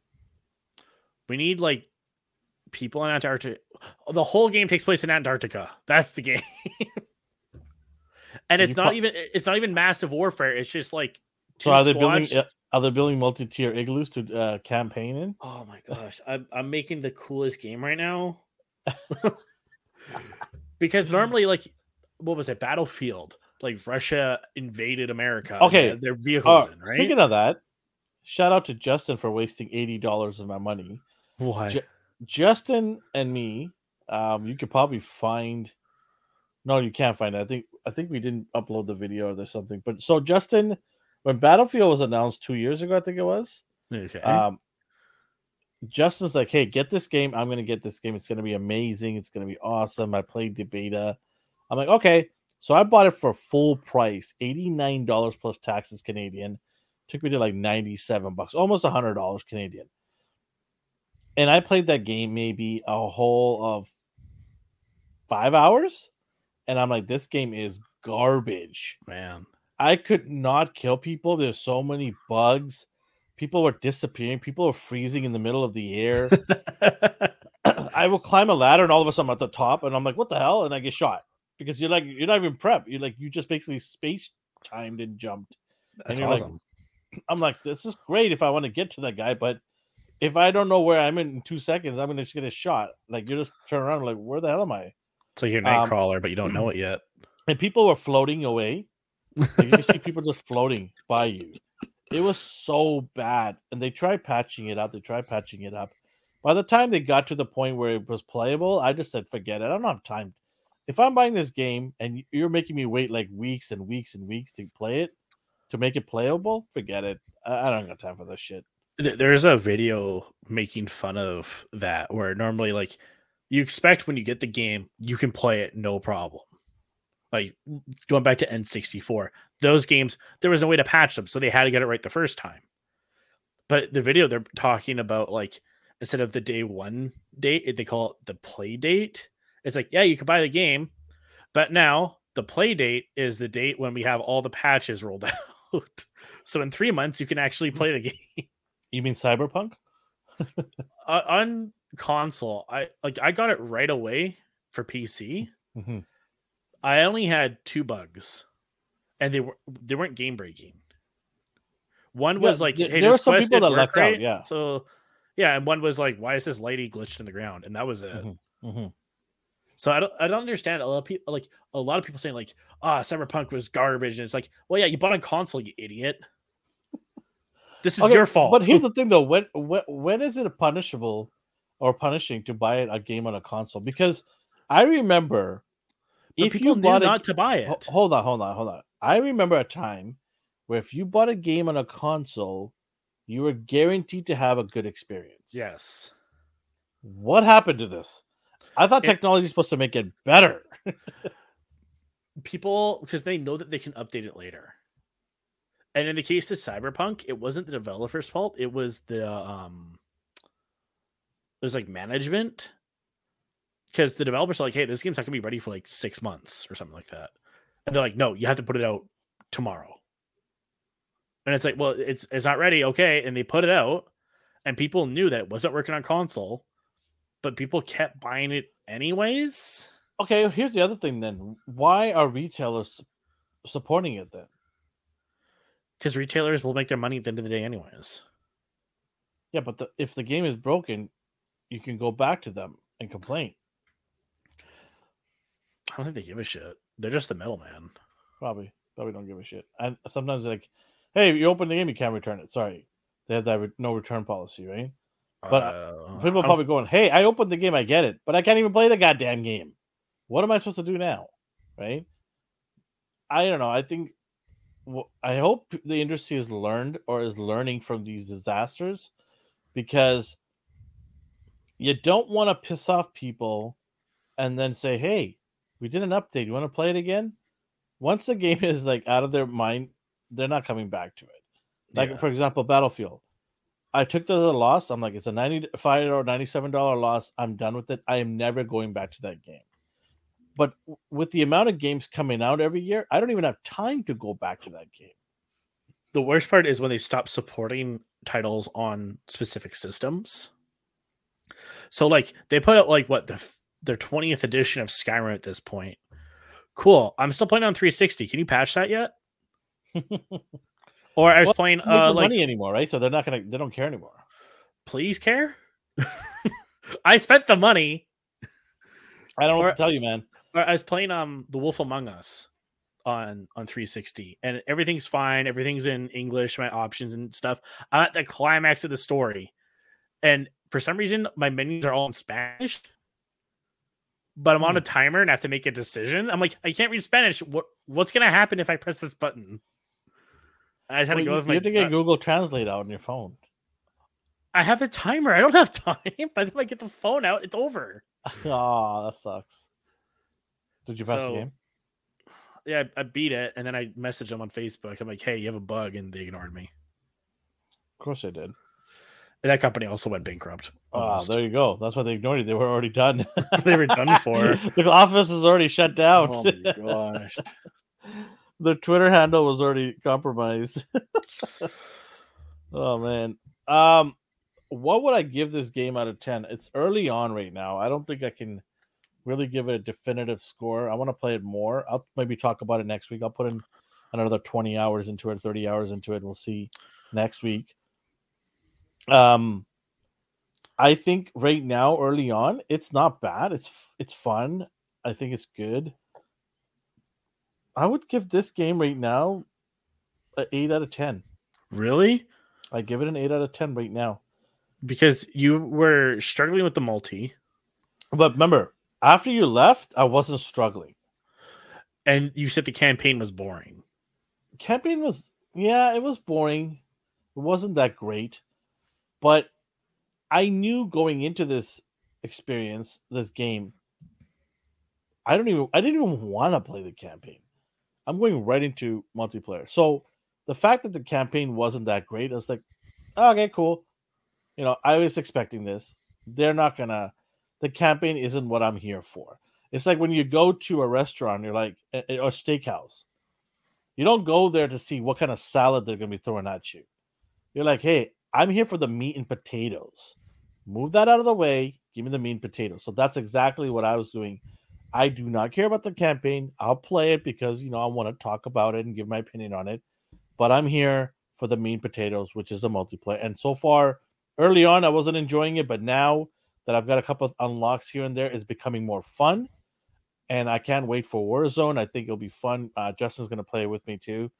We need like people in Antarctica. The whole game takes place in Antarctica. That's the game. and You it's not pro- even it's not even massive warfare. It's just like So are they building? uh, Are they building multi-tier igloos to uh, campaign in? Oh my gosh, I'm I'm making the coolest game right now. because normally, like, what was it? Battlefield, like Russia invaded America. Okay. their vehicles Oh, in, right? Speaking of that, shout out to Justin for wasting eighty dollars of my money. Why? Ju- Justin and me, um, you could probably find. No, you can't find it. I think I think we didn't upload the video or there's something. But so Justin, when Battlefield was announced two years ago, I think it was. okay. Um, Justin's like, "Hey, get this game. I'm gonna get this game. It's gonna be amazing. It's gonna be awesome." I played the beta. I'm like, "Okay." So I bought it for full price, eighty nine dollars plus taxes Canadian. Took me to like ninety seven bucks, almost hundred dollars Canadian. And I played that game maybe a whole of five hours, and I'm like, "This game is garbage." Man. I could not kill people. There's so many bugs. People were disappearing. People were freezing in the middle of the air. I will climb a ladder and all of a sudden I'm at the top and I'm like, what the hell? And I get shot because you're like, you're not even prep. You're like, you just basically space timed and jumped. That's you're like. I'm like, this is great if I want to get to that guy, but if I don't know where I'm in, in two seconds, I'm gonna just get a shot. Like you just turn around, like, where the hell am I? it's like your um, Nightcrawler, but you don't know it yet. and people were floating away. Like, you see people just floating by you. It was so bad, and they tried patching it up. They tried patching it up. By the time they got to the point where it was playable, I just said, "Forget it. I don't have time. If I'm buying this game and you're making me wait like weeks and weeks and weeks to play it, to make it playable, forget it. I, I don't got time for this shit." Th- There's a video making fun of that where normally, like, you expect when you get the game, you can play it no problem. Like going back to N64, those games, there was no way to patch them, so they had to get it right the first time. But the video they're talking about, like, instead of the day one date, they call it the play date. It's like, yeah, you can buy the game, but now the play date is the date when we have all the patches rolled out. so in three months, you can actually mm-hmm. play the game You mean Cyberpunk? uh, on console i like i got it right away for pc Mhm. i only had two bugs and they were they weren't game breaking one Yeah, was like th- hey, there were some people that work lucked out, yeah. so yeah and one was like why is this lady glitched in the ground and that was it Mhm. Mhm. so i don't i don't understand a lot of people like a lot of people saying like ah cyberpunk was garbage and it's like well yeah you bought a console you idiot this is Okay, your fault But here's the thing, though: when when when is it punishable or punishing to buy a game on a console? Because I remember But if people you bought a not to buy it hold on, hold on, hold on. I remember a time where if you bought a game on a console, you were guaranteed to have a good experience. yes What happened to this? I thought technology is supposed to make it better. people because they know that they can update it later. And in the case of Cyberpunk, it wasn't the developer's fault. It was the um it was like management. Because the developers are like, hey, this game's not gonna be ready for like six months or something like that. And they're like, no, you have to put it out tomorrow. And it's like, well, it's it's not ready, okay. And they put it out, and people knew that it wasn't working on console, but people kept buying it anyways. Okay, here's the other thing then. Why are retailers supporting it then? Because retailers will make their money at the end of the day anyways. Yeah, but the, if the game is broken, you can go back to them and complain. I don't think they give a shit. They're just the middleman. Probably, probably don't give a shit. And sometimes like, "Hey, you open the game, you can't return it." Sorry, they have that re- no return policy, right? But, uh, People are probably going, "Hey, I opened the game, I get it, but I can't even play the goddamn game. What am I supposed to do now?" Right? I don't know. I think wh- I hope the industry has learned or is learning from these disasters because you don't want to piss off people and then say, "Hey, we did an update. You want to play it again?" Once the game is like out of their mind, they're not coming back to it. Like Yeah. for example, Battlefield. I took this as a loss. I'm like, it's a ninety-five or ninety-seven dollar loss. I'm done with it. I am never going back to that game. But with the amount of games coming out every year, I don't even have time to go back to that game. the worst part is when they stop supporting titles on specific systems. So like they put out like what the their 20th edition of Skyrim at this point. Cool. I'm still playing on 360. Can you patch that yet? Or I was Well, playing uh the like money anymore, right? So they're not gonna. They don't care anymore. please care. I spent the money. I don't know Or- what to tell you, man. I was playing um The Wolf Among Us on on 360 and everything's fine everything's in english my options and stuff i'm at the climax of the story and for some reason my menus are all in spanish but i'm on Hmm. a timer and i have to make a decision i'm like i can't read spanish what what's gonna happen if i press this button i just had Well, to go you, with you have to get. Google Translate out on your phone. i have a timer i don't have time by the time i get the phone out it's over oh, that sucks. Did you pass So- the game? yeah I, I beat it and then i messaged them on facebook i'm like hey you have a bug and they ignored me Of course I did. and that company also went bankrupt Ah, almost. there you go. That's why they ignored you. They were already done. They were done for. the office was already shut down. Oh my gosh. the Twitter handle was already compromised. oh man. Um what would I give this game out of 10? It's early on right now. I don't think I can really give it a definitive score. I want to play it more. I'll maybe talk about it next week. I'll put in another 20 hours into it, 30 hours into it. We'll see next week. Um I think right now early on it's not bad. It's it's fun. I think it's good. I would give this game right now an 8 out of 10. Really? I give it an 8 out of 10 right now. Because you were struggling with the multi But remember, after you left, I wasn't struggling. and you said the campaign was boring. Campaign was yeah, it was boring. It wasn't that great. But I knew going into this experience, this game, I don't even I didn't even want to play the campaign. I'm going right into multiplayer. So the fact that the campaign wasn't that great, I was like, okay, cool. You know, I was expecting this. They're not gonna the campaign isn't what I'm here for. It's like when you go to a restaurant, you're like or steakhouse. You don't go there to see what kind of salad they're gonna be throwing at you. You're like, hey, I'm here for the meat and potatoes. Move that out of the way. Give me the meat and potatoes. So that's exactly what I was doing. I do not care about the campaign. I'll play it because you know I want to talk about it and give my opinion on it. But I'm here for the meat and potatoes, which is the multiplayer. And so far, early on, I wasn't enjoying it, but now that I've got a couple of unlocks here and there is becoming more fun. And I can't wait for Warzone. I think it'll be fun. Uh, Justin's going to play with me too.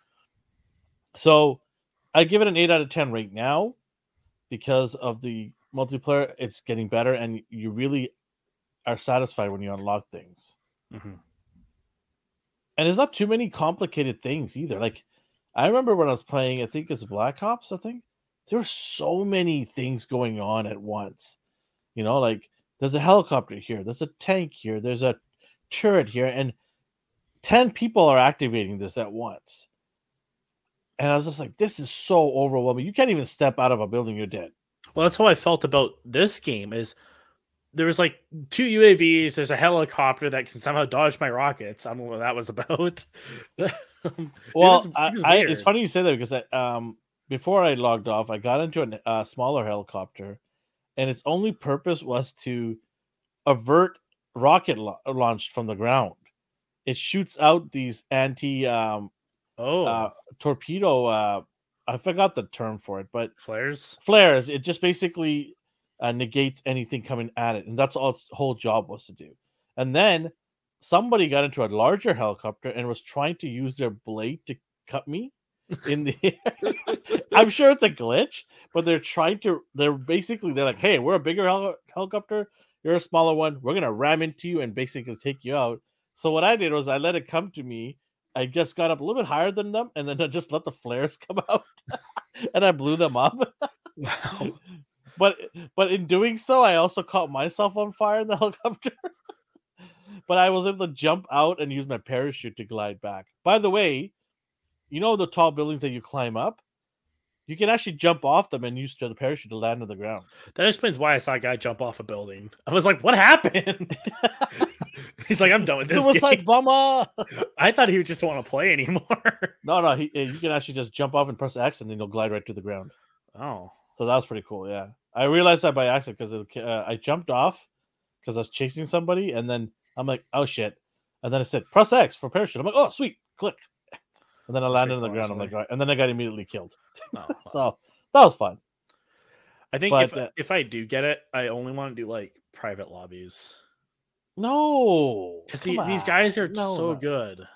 So I give it an 8 out of 10 right now because of the multiplayer. It's getting better, and you really are satisfied when you unlock things. Mhm. And there's not too many complicated things either. Like I remember when I was playing, I think it's Black Ops, I think there were so many things going on at once. You know, like there's a helicopter here, there's a tank here, there's a turret here, and 10 people are activating this at once. And I was just like, this is so overwhelming. You can't even step out of a building, you're dead. Well, that's how I felt about this game is there was like two UAVs, there's a helicopter that can somehow dodge my rockets. I don't know what that was about. well, it was, it was I, it's funny you say that because I, um, before I logged off, I got into a uh, smaller helicopter, and its only purpose was to avert rocket la- launched from the ground. It shoots out these anti um, Oh, uh, torpedo. Uh, I forgot the term for it, but flares. flares. It just basically uh, negates anything coming at it, and that's all its whole job was to do. And then somebody got into a larger helicopter and was trying to use their blade to cut me in the. I'm sure it's a glitch, but they're trying to. They're basically they're like, "Hey, we're a bigger heli- helicopter. You're a smaller one. We're gonna ram into you and basically take you out." So what I did was I let it come to me. I just got up a little bit higher than them, and then I just let the flares come out, and I blew them up. Wow. but but in doing so, I also caught myself on fire in the helicopter. but I was able to jump out and use my parachute to glide back. By the way, you know the tall buildings that you climb up, you can actually jump off them and use the parachute to land on the ground. That explains why I saw a guy jump off a building. I was like, "What happened?" He's like, "I'm done with this." Suicide game." bomber! I thought he would just want to play anymore. no, no, he, you can actually just jump off and press X, and then you'll glide right to the ground. oh, So that was pretty cool. Yeah, I realized that by accident because uh, I jumped off because I was chasing somebody, and then I'm like, "Oh shit!" And then I said, "Press X for parachute." I'm like, "Oh sweet, click." And then I landed on the ground. I'm like, actually. "All right," and then I got immediately killed. oh. So that was fun. I think but, if, uh, if I do get it, I only want to do like private lobbies No, because come these guys are No, so no. good.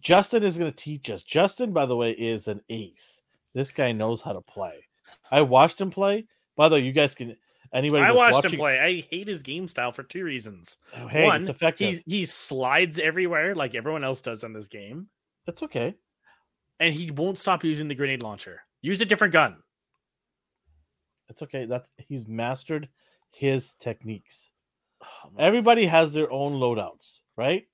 Justin is going to teach us. Justin, by the way, is an ace. This guy knows how to play. I watched him play. By the way, you guys can. Anybody I watched watching, him play. I hate his game style for two reasons. Oh, Hey, One, he's, he slides everywhere like everyone else does in this game, That's okay. And he won't stop using the grenade launcher. Use a different gun. It's okay. That's he's mastered his techniques. Oh, Everybody has their own loadouts, right?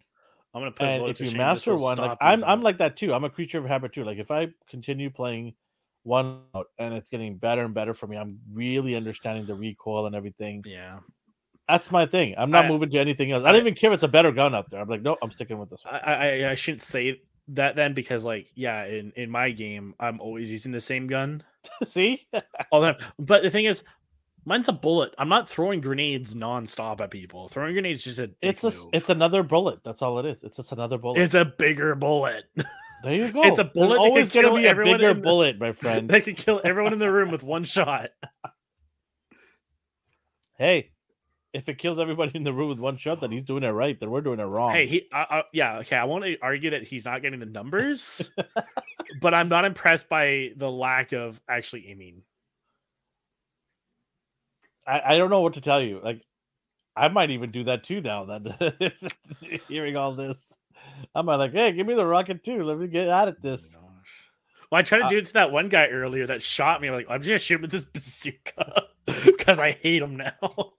I'm gonna put his And if to you master one, like I'm, I'm it. like that too. I'm a creature of habit too. Like if I continue playing one out and it's getting better and better for me, I'm really understanding the recoil and everything. yeah. That's my thing. I'm not I- moving to anything else. I don't even care if it's a better gun out there. I'm like, no, I'm sticking with this one. I, I I shouldn't say that then because like yeah, in in my game I'm always using the same gun See, all the time. But the thing is, mine's a bullet. I'm not throwing grenades nonstop at people. Throwing grenades just a it's a, move. it's another bullet. That's all it is. It's just another bullet. it's a bigger bullet there you go. it's a bullet can always to be a bigger the- bullet, my friend. that could kill everyone in the room with one shot. hey, if it kills everybody in the room with one shot, then he's doing it right. Then we're doing it wrong. Hey, he, uh, uh, yeah, okay. I want to argue that he's not getting the numbers, but I'm not impressed by the lack of actually aiming. I, I don't know what to tell you. Like, I might even do that too now. That hearing all this, I might like, hey, give me the rocket too. Let me get at it. Oh This. gosh. Well, I tried to Uh, do it to that one guy earlier that shot me. I'm like, I'm just gonna shoot him with this bazooka because I hate him now.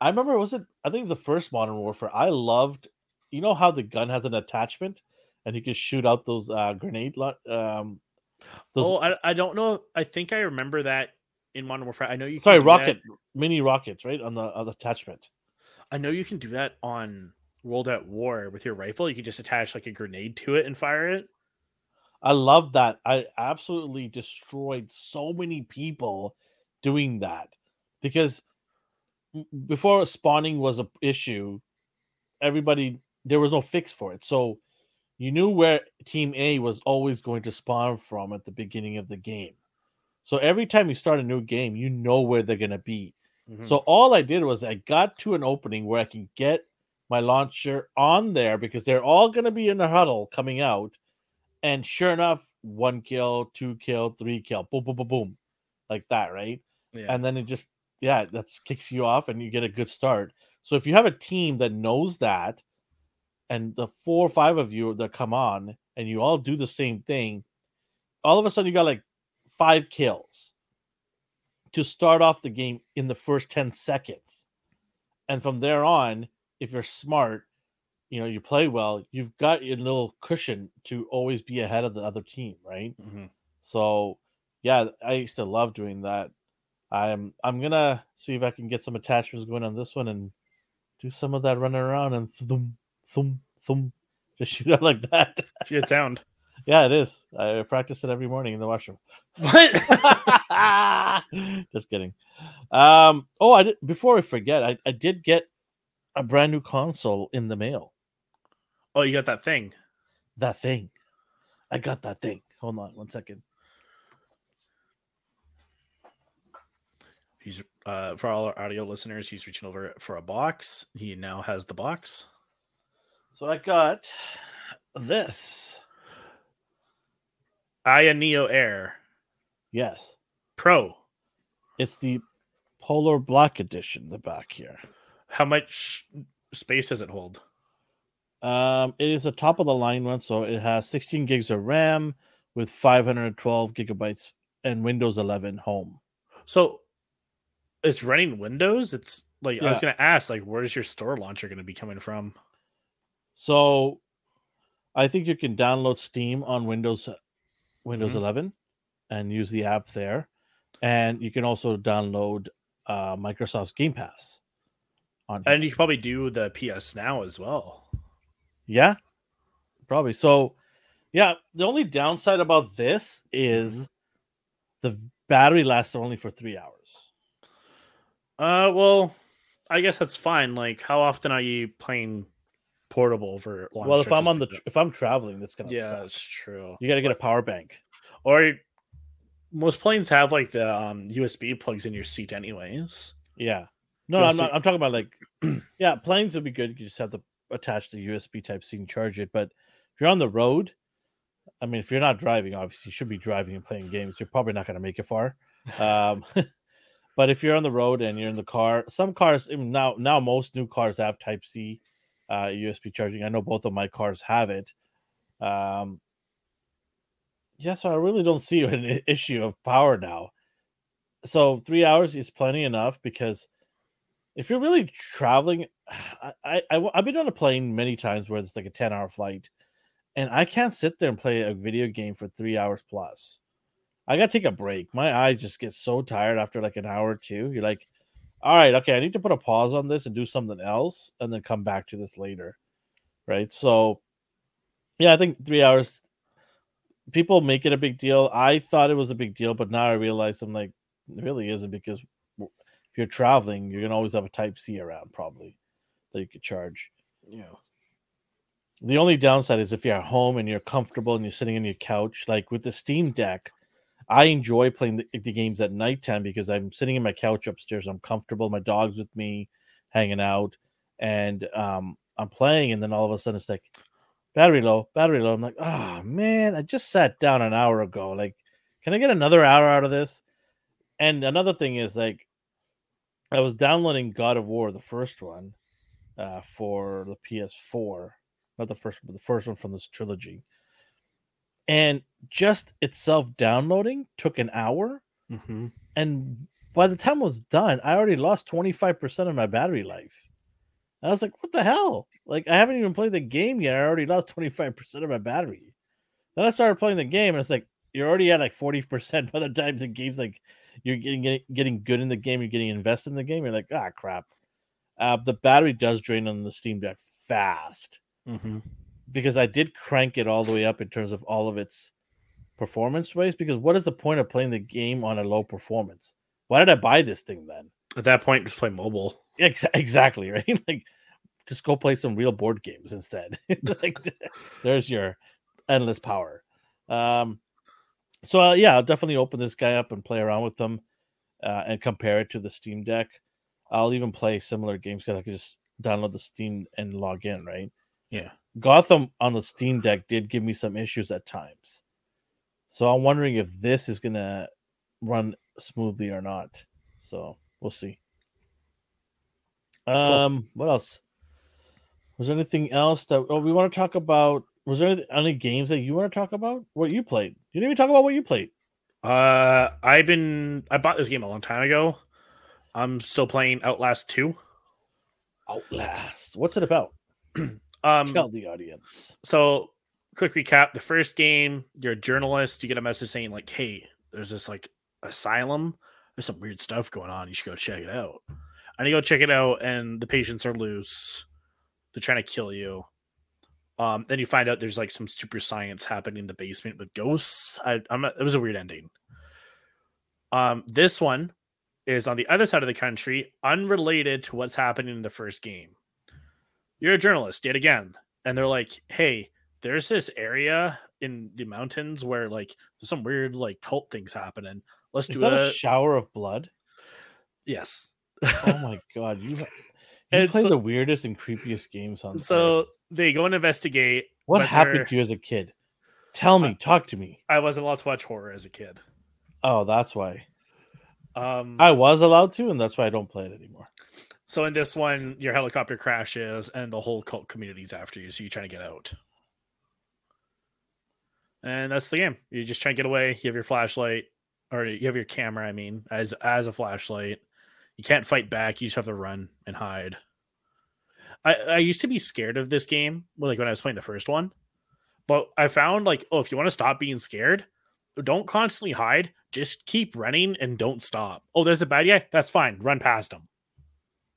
I remember was it? I think it was the first Modern Warfare. I loved. You know how the gun has an attachment, and you can shoot out those uh, grenade. Um, those oh, I, I don't know. I think I remember that in Modern Warfare. I know you. Can sorry, do that- rocket mini rockets, right on the on the attachment. I know you can do that on World at War with your rifle. You can just attach like a grenade to it and fire it. I love that. I absolutely destroyed so many people doing that because before spawning was a issue, everybody there was no fix for it. So you knew where team A was always going to spawn from at the beginning of the game. So every time you start a new game, you know where they're going to be. Mhm. So all I did was I got to an opening where I can get my launcher on there because they're all going to be in a huddle coming out. And sure enough, one kill, two kill, three kill, boom, boom, boom, boom, like that, right? yeah. And then it just, yeah, that kicks you off and you get a good start. So if you have a team that knows that, and the four or five of you that come on and you all do the same thing, all of a sudden you got like five kills to start off the game in the first 10 seconds. and from there on, if you're smart, you know, you play well, you've got your little cushion to always be ahead of the other team, right? Mm-hmm. So, yeah, I used to love doing that. I'm I'm gonna see if I can get some attachments going on this one and do some of that running around and thum thum thum, just shoot out like that. It's a good sound. yeah, it is. I practice it every morning in the washroom. What? Just kidding. Um. Oh, I did. Before I forget, I, I did get a brand new console in the mail. oh, you got that thing. That thing. I got that thing. Hold on one second. He's uh for all our audio listeners, he's reaching over for a box. He now has the box. So I got this. Aya Neo Air Yes, Pro. it's the Polar Black Edition. The back here. How much space does it hold? Um, it is a top of the line one, so it has 16 gigs of RAM with 512 gigabytes and Windows 11 Home. So it's running Windows. It's like I was gonna ask, like, where's your store launcher gonna be coming from? So I think you can download Steam on Windows Windows Mhm. 11 and use the app there. And you can also download uh, Microsoft's Game Pass on. And you can probably do the PS Now as well. Yeah, probably. So, yeah, the only downside about this is the battery lasts only for three hours. Uh, well, I guess that's fine. Like, how often are you playing portable for? long well, if I'm on the like that? if I'm traveling, that's gonna yeah, suck. that's true. You got to get a power bank. Or most planes have like the um, USB plugs in your seat, anyways. Yeah. No, Yeah, I'm not. I'm talking about like, yeah, planes would be good. You just have to attach the USB Type C and charge it. But if you're on the road, I mean, if you're not driving, obviously you should be driving and playing games. You're probably not going to make it far. Um, but if you're on the road and you're in the car, some cars now now most new cars have Type C uh, USB charging. I know both of my cars have it. Um, yeah, so I really don't see an issue of power now. So three hours is plenty enough because if you're really traveling, I, I, I have been on a plane many times where it's like a ten hour flight, and I can't sit there and play a video game for three hours plus. I gotta take a break. My eyes just get so tired after like an hour or two. You're like, all right, okay, I need to put a pause on this and do something else, and then come back to this later, right? So, yeah, I think three hours. People make it a big deal. I thought it was a big deal, but now I realize I'm like, it really isn't because if you're traveling, you're gonna always have a Type C around probably that you could charge. Yeah. The only downside is if you're at home and you're comfortable and you're sitting on your couch, like with the Steam Deck. I enjoy playing the, the games at nighttime because I'm sitting in my couch upstairs. I'm comfortable. My dog's with me, hanging out, and um, I'm playing. And then all of a sudden, it's like battery low, battery low. I'm like, oh man, I just sat down an hour ago. Like, can I get another hour out of this? And another thing is like, I was downloading God of War, the first one, uh, for the PS4, not the first, but the first one from this trilogy. And just itself downloading took an hour. Mm-hmm. And by the time it was done, I already lost 25% of my battery life. I was like, what the hell? Like, I haven't even played the game yet. I already lost 25% of my battery. Then I started playing the game, and it's like, you're already at like 40% by the time the game's like, you're getting, getting getting good in the game, you're getting invested in the game. You're like, ah, crap. Uh, the battery does drain on the Steam Deck fast Mm-hmm. Because I did crank it all the way up in terms of all of its performance ways. Because what is the point of playing the game on a low performance? Why did I buy this thing then? At that point, just play mobile. Ex- exactly right. like, just go play some real board games instead. like, there's your endless power. Um, so uh, yeah, I'll definitely open this guy up and play around with them, uh, and compare it to the Steam Deck. I'll even play similar games because I could just download the Steam and log in. Right. Yeah. Gotham on the Steam Deck did give me some issues at times. So I'm wondering if this is gonna run smoothly or not. So we'll see. Um, what else? Was there anything else that oh, we want to talk about? Was there any, any games that you want to talk about? What you played? You didn't even talk about what you played. Uh, I've been I bought this game a long time ago. I'm still playing Outlast 2. Outlast. What's it about? Um, Tell the audience. so quick recap: the first game, you're a journalist. You get a message saying like, "Hey, there's this like asylum. There's some weird stuff going on. You should go check it out." And you go check it out, and the patients are loose. They're trying to kill you. Um, then you find out there's like some super science happening in the basement with ghosts. I, I'm not, it was a weird ending. Um, this one is on the other side of the country, unrelated to what's happening in the first game. You're a journalist yet again, and they're like, "Hey, there's this area in the mountains where like there's some weird like cult things happening. Let's Is do that a, a shower of blood? yes." Oh my god, you, you play the weirdest and creepiest games on So earth. they go and investigate. What but happened to you as a kid? Tell me, Uh, talk to me. I wasn't allowed to watch horror as a kid. Oh, that's why. Um, I was allowed to, and that's why I don't play it anymore. So in this one, your helicopter crashes and the whole cult community's after you, so you're trying to get out. And that's the game. You just try to get away. You have your flashlight, or you have your camera. I mean, as as a flashlight. You can't fight back. You just have to run and hide. I I used to be scared of this game, like when I was playing the first one, but I found like, oh, if you want to stop being scared, don't constantly hide. Just keep running and don't stop. Oh, there's a bad guy. That's fine. Run past him.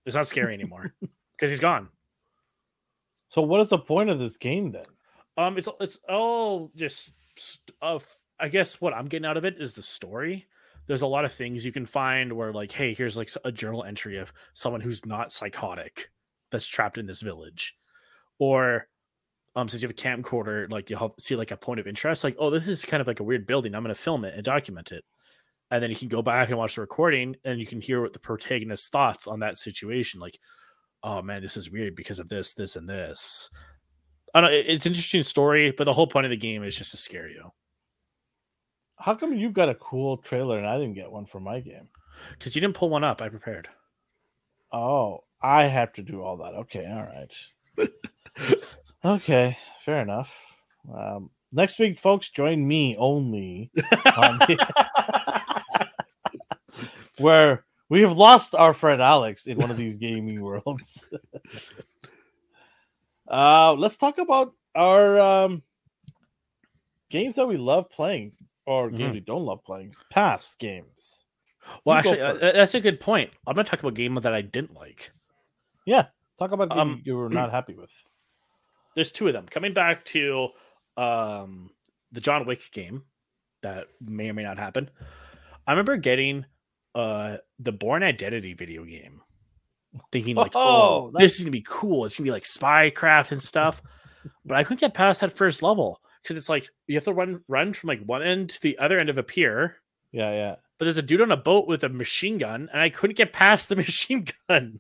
It's not scary anymore because he's gone. So, what is the point of this game then? Um, it's it's all just stuff. I guess what I'm getting out of it is the story. There's a lot of things you can find where, like, hey, here's like a journal entry of someone who's not psychotic that's trapped in this village, or um, since you have a camcorder, like you'll see like a point of interest, like, oh, this is kind of like a weird building. I'm going to film it and document it, and then you can go back and watch the recording, and you can hear what the protagonist's thoughts on that situation, like, oh man, this is weird because of this, this, and this. I don't know. It's an interesting story, but the whole point of the game is just to scare you How come you got a cool trailer and I didn't get one for my game? because you didn't pull one up. I prepared. Oh, I have to do all that. Okay, all right. okay, fair enough. Um, next week, folks, join me only on the- where we have lost our friend Alex in one of these gaming worlds. uh, let's talk about our um, games that we love playing or games Mhm. we don't love playing. Past games. Well, You actually, uh, that's a good point. I'm going to talk about a game that I didn't like. Yeah, talk about game Um, you were not happy with. There's two of them coming back to um, the John Wick game that may or may not happen. I remember getting uh, the Bourne Identity video game, thinking like, Oh, "Oh, this is gonna be cool. It's gonna be like spycraft and stuff." But I couldn't get past that first level because it's like you have to run run from like one end to the other end of a pier. Yeah, yeah. But there's a dude on a boat with a machine gun, and I couldn't get past the machine gun.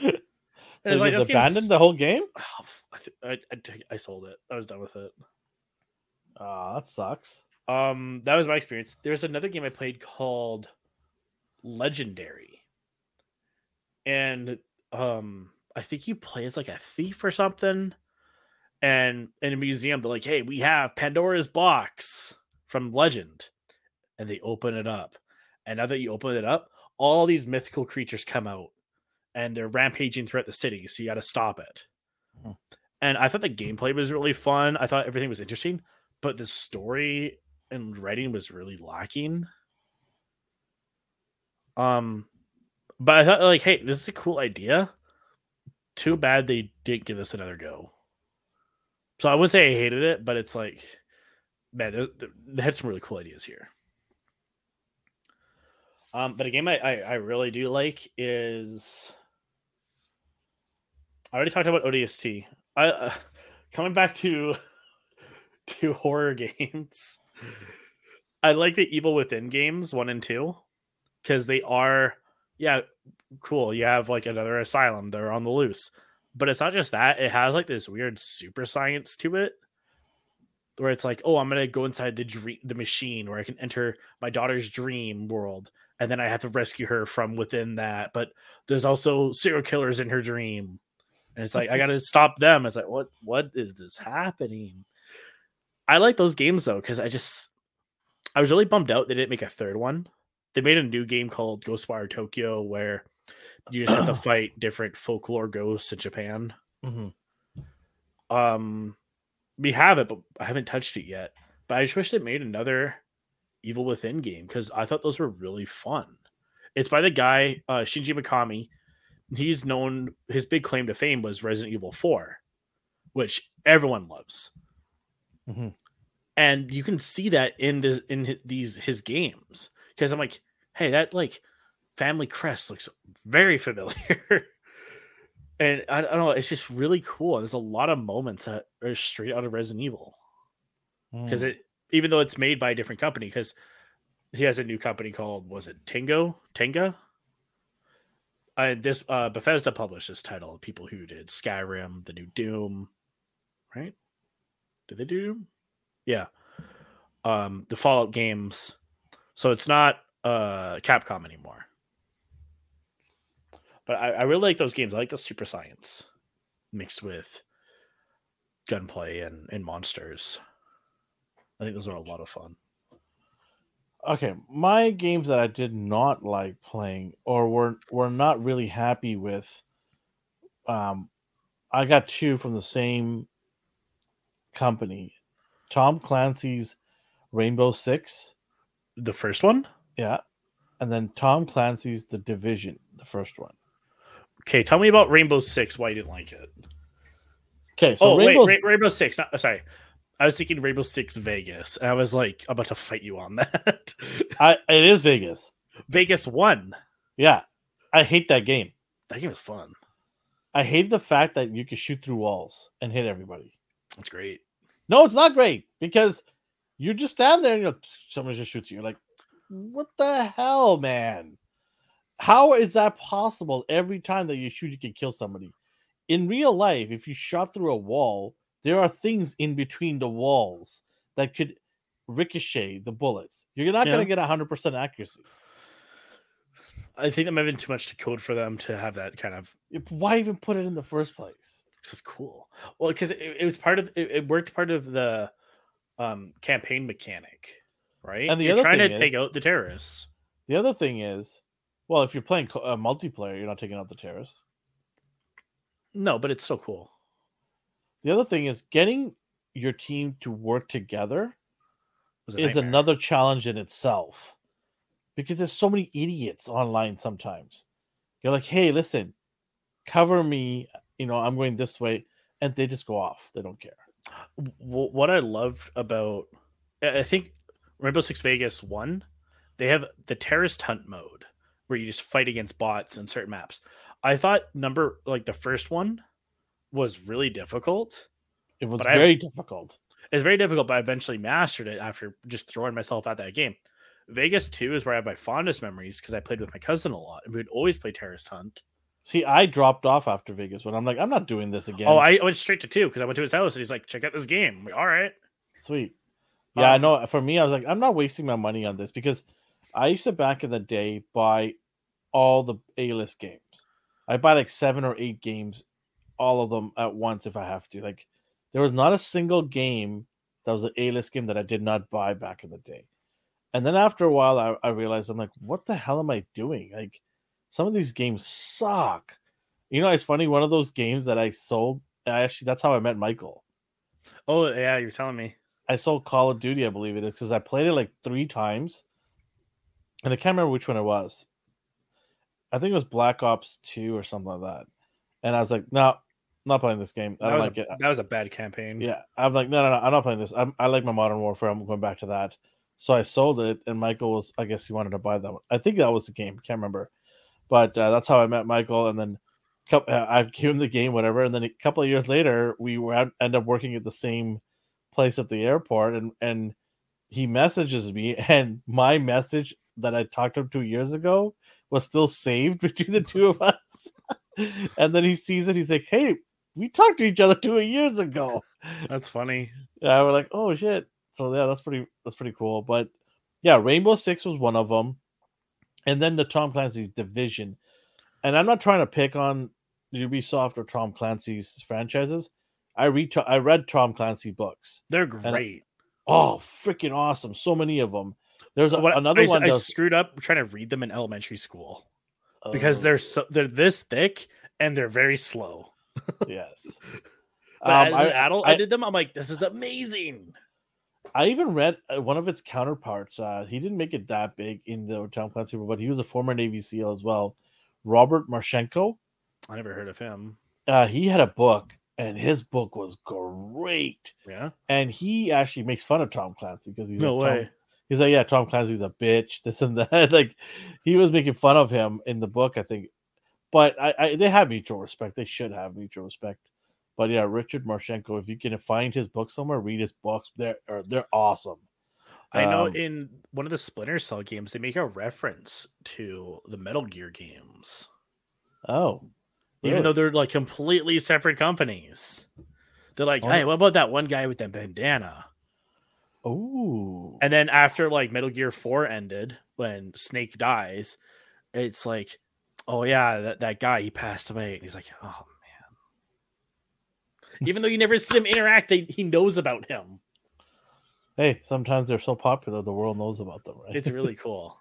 So it's like, game's- abandoned the whole game? Oh, I, th- I, I, I sold it. I was done with it. Oh, that sucks. Um, that was my experience. There's another game I played called Legendary, and um, I think you play as like a thief or something. And in a museum, they're like, "Hey, we have Pandora's box from Legend," and they open it up. And now that you open it up, all these mythical creatures come out, and they're rampaging throughout the city. So you got to stop it. Hmm. And I thought the gameplay was really fun. I thought everything was interesting, but the story and writing was really lacking. Um, but I thought like, hey, this is a cool idea. Too bad they didn't give this another go. So I wouldn't say I hated it, but it's like, man, they- had some really cool ideas here. Um, but a game I, I, I really do like is I already talked about ODST. I uh, coming back to to horror games. I like the Evil Within games one and two because they are yeah cool. You have like another asylum. They're on the loose, but it's not just that. It has like this weird super science to it where it's like, oh, I'm gonna go inside the dream, the machine, where I can enter my daughter's dream world, and then I have to rescue her from within that. But there's also serial killers in her dream, and it's like I gotta stop them. It's like, what, what is this happening? I like those games though because I just, I was really bummed out they didn't make a third one. They made a new game called Ghostwire Tokyo where you just have to fight different folklore ghosts in Japan. Mhm. Um, we have it, but I haven't touched it yet. But I just wish they made another Evil Within game because I thought those were really fun. It's by the guy uh, Shinji Mikami. He's known his big claim to fame was Resident Evil Four, which everyone loves, Mhm. and you can see that in this in hi- these his games. Because I'm like, hey, that like family crest looks very familiar. and I, I don't know, it's just really cool. There's a lot of moments that are straight out of Resident Evil because Mm. it even though it's made by a different company because he has a new company called was it Tango Tenga. Uh, this uh, Bethesda published this title. People who did Skyrim, the new Doom, right? Did they do Doom? Yeah. Um, the Fallout games. So it's not uh Capcom anymore. But I, I really like those games. I like the super science mixed with gunplay and, and monsters. I think those are a lot of fun. Okay, my games that I did not like playing or were were not really happy with. Um, I got two from the same company, Tom Clancy's Rainbow Six, The first one? yeah, and then Tom Clancy's The Division, the first one. Okay, tell me about Rainbow Six. Why you didn't like it? Okay, so oh Rainbow wait, Ra- Rainbow Six. Not, sorry, I was thinking Rainbow Six Vegas, and I was like about to fight you on that. I it is Vegas. Vegas won. Yeah, I hate that game. That game was fun. I hate the fact that you can shoot through walls and hit everybody. That's great. No, it's not great because you just stand there and you know, someone just shoots you. You're like, what the hell, man? How is that possible? Every time that you shoot, you can kill somebody. In real life, if you shot through a wall, there are things in between the walls that could ricochet the bullets. You're not Yeah. going to get 100% accuracy. I think that might have been too much to code for them to have that kind of. Why even put it in the first place? This is cool. Well, because it, it was part of it, it worked part of the um campaign mechanic, right? And the you're other trying to thing take out the terrorists. The other thing is, well, if you're playing co- uh, multiplayer, you're not taking out the terrorists. No, but it's so cool. The other thing is getting your team to work together It was a is nightmare. another challenge in itself because there's so many idiots online sometimes. You're like, hey, listen, cover me. You know, I'm going this way. And they just go off. They don't care. What I loved about I think Rainbow Six Vegas one, they have the terrorist hunt mode where you just fight against bots in certain maps. I thought number like the first one was really difficult. It was But I very difficult. It's very difficult, but I eventually mastered it after just throwing myself at that game. Vegas 2 is where I have my fondest memories because I played with my cousin a lot and we would always play Terrorist Hunt. See, I dropped off after Vegas when I'm like, I'm not doing this again. Oh, I went straight to 2 because I went to his house and he's like, check out this game. I'm like, All right. Sweet. Yeah, I Um, know. For me, I was like, I'm not wasting my money on this because I used to back in the day buy all the A list games. I buy like seven or eight games, all of them at once if I have to. Like, there was not a single game that was an A list game that I did not buy back in the day. And then after a while, I, I realized I'm like, what the hell am I doing? Like, some of these games suck. You know, it's funny. One of those games that I sold, I actually, that's how I met Michael. Oh, yeah, you're telling me. I sold Call of Duty, I believe it is, because I played it like three times, and I can't remember which one it was. I think it was Black Ops Two or something like that. And I was like, no, not playing this game. I That was, like a, it. that was a bad campaign. Yeah, I'm like, no, no, no, I'm not playing this. I'm, I like my Modern Warfare. I'm going back to that. So I sold it, and Michael was, I guess he wanted to buy that one. I think that was the game. Can't remember, but uh, that's how I met Michael. And then uh, I gave him the game, whatever. And then a couple of years later, we were end up working at the same place at the airport, and and he messages me, and my message that I talked to him two years ago was still saved between the two of us. and then he sees it. He's like, "Hey, we talked to each other two years ago." That's funny. Yeah, we're like, oh shit. So yeah, that's pretty that's pretty cool. But yeah, Rainbow Six was one of them, and then the Tom Clancy's Division. And I'm not trying to pick on Ubisoft or Tom Clancy's franchises. I read I read Tom Clancy books. They're great. Oh, freaking awesome! So many of them. There's a, What- another I, one. I Does, screwed up trying to read them in elementary school. because Oh, they're so they're this thick and they're very slow. yes. Um, as I- an adult, I, I- did them. I'm like, this is amazing. I even read uh, one of its counterparts. Uh, he didn't make it that big in the Tom Clancy, but he was a former Navy SEAL as well. Robert Marcinko. I never heard of him. Uh, he had a book, and his book was great. Yeah, And he actually makes fun of Tom Clancy because he's no like, Tom- way. he's like, yeah, Tom Clancy's a bitch, this and that. like he was making fun of him in the book, I think. But I, I they have mutual respect. They should have mutual respect. But yeah, Richard Marcinko, if you can find his book somewhere, read his books. They're they're awesome. I know Um, in one of the Splinter Cell games, they make a reference to the Metal Gear games, Oh, even really? though they're like completely separate companies. They're like, Oh. hey, what about that one guy with the bandana? Oh, And then after like Metal Gear 4 ended, when Snake dies, it's like, oh yeah, that, that guy, he passed away. And he's like, oh. Even though you never see them interact, they, he knows about him. Hey, sometimes they're so popular the world knows about them, right? It's really cool.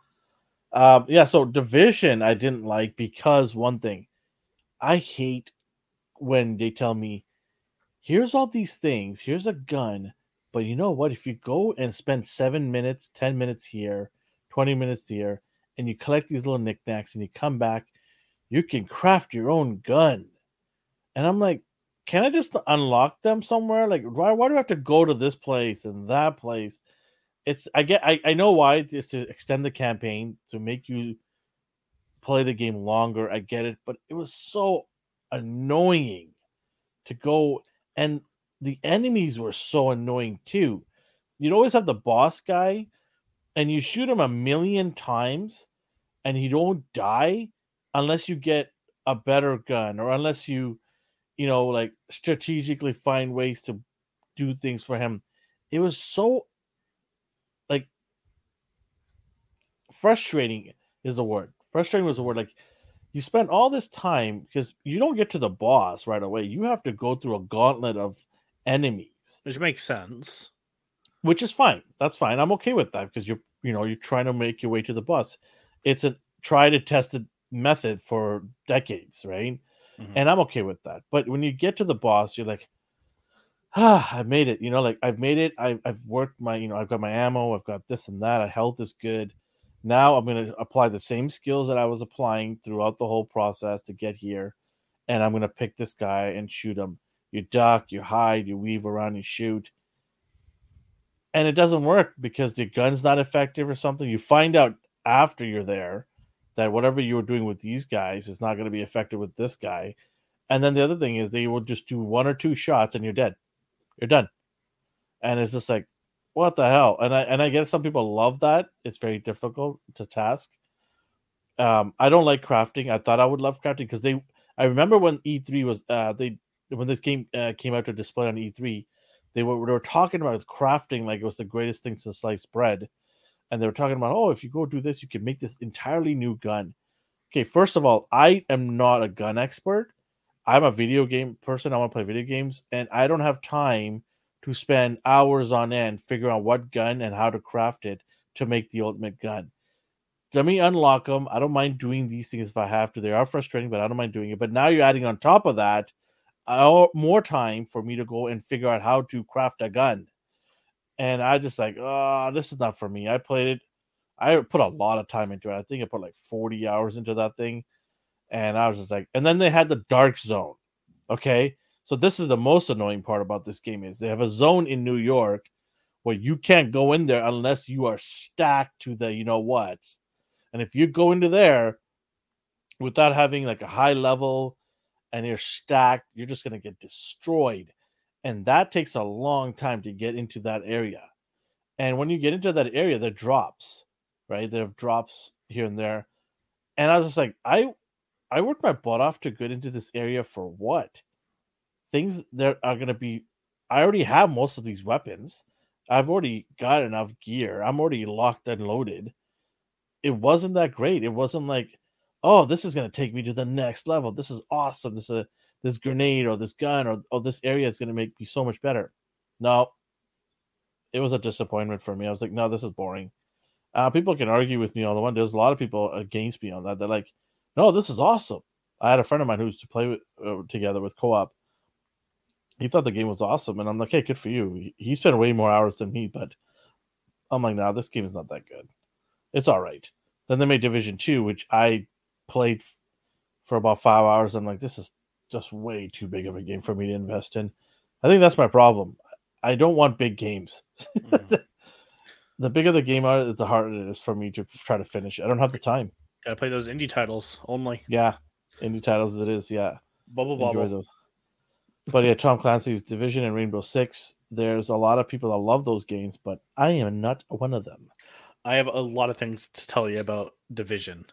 Um, yeah, so division I didn't like because one thing, I hate when they tell me, here's all these things, here's a gun, but you know what? If you go and spend seven minutes, 10 minutes here, 20 minutes here, and you collect these little knickknacks and you come back, you can craft your own gun. And I'm like, can I just unlock them somewhere? Like, why, why do I have to go to this place and that place? it's I get I, I know why it's to extend the campaign to make you play the game longer. I get it, but it was so annoying to go and the enemies were so annoying too. You'd always have the boss guy and you shoot him a million times and he don't die unless you get a better gun or unless you you know like strategically find ways to do things for him. It was so like frustrating is the word. Frustrating was the word. Like you spend all this time because you don't get to the boss right away. You have to go through a gauntlet of enemies, Which makes sense. which is fine. That's fine. I'm okay with that because you're you know you're trying to make your way to the boss. It's a tried and tested method for decades, right? Mhm. And I'm okay with that. But when you get to the boss, you're like, ah, I made it. You know, like I've made it. I've, I've worked my, you know, I've got my ammo. I've got this and that. My health is good. Now I'm going to apply the same skills that I was applying throughout the whole process to get here. And I'm going to pick this guy and shoot him. You duck, you hide, you weave around, you shoot. And it doesn't work because the gun's not effective or something. You find out after you're there that whatever you were doing with these guys is not going to be effective with this guy. And then the other thing is they will just do one or two shots and you're dead. You're done. And it's just like, what the hell? And I and I guess some people love that. It's very difficult to task. Um, I don't like crafting. I thought I would love crafting because they. I remember when E3 was uh they when this game uh, came out to display on E3, they were they were talking about crafting like it was the greatest thing since sliced bread, and they were talking about oh if you go do this you can make this entirely new gun. Okay, first of all, I am not a gun expert. I'm a video game person. I want to play video games, and I don't have time to spend hours on end figuring out what gun and how to craft it to make the ultimate gun. Let me unlock them. I don't mind doing these things if I have to. They are frustrating, but I don't mind doing it. But now you're adding on top of that uh, more time for me to go and figure out how to craft a gun. And I just like, oh, this is not for me. I played it. I put a lot of time into it. I think I put like 40 hours into that thing. And I was just like, and then they had the dark zone. Okay. So this is the most annoying part about this game is they have a zone in New York where you can't go in there unless you are stacked to the you know what. And if you go into there without having like a high level and you're stacked, you're just to get destroyed. And that takes a long time to get into that area. And when you get into that area, there drops, right? There are drops here and there. And I was just like, I I worked my butt off to get into this area for what? Things that are going to be I already have most of these weapons. I've already got enough gear. I'm already locked and loaded. It wasn't that great. It wasn't like, oh, this is going to take me to the next level. This is awesome. This is a, this grenade or this gun or oh, this area is going to make me so much better. No, it was a disappointment for me. I was like, no, this is boring. Uh, people can argue with me all the one. There's a lot of people against me on that. They're like, no, this is awesome. I had a friend of mine who used to play with, uh, together with co-op. He thought the game was awesome, and I'm like, hey, good for you. He, he spent way more hours than me, but I'm like, no, this game is not that good. It's all right. Then they made Division Two, which I played f- for about five hours. I'm like, this is just way too big of a game for me to invest in. I think that's my problem. I don't want big games. Mhm. the bigger the game are, the harder it is for me to try to finish. I don't have the time. Gotta play those indie titles only. Yeah, indie titles as it is. Yeah, Bubble enjoy bubble. those. But yeah, Tom Clancy's Division and Rainbow Six. There's a lot of people that love those games, but I am not one of them. I have a lot of things to tell you about Division.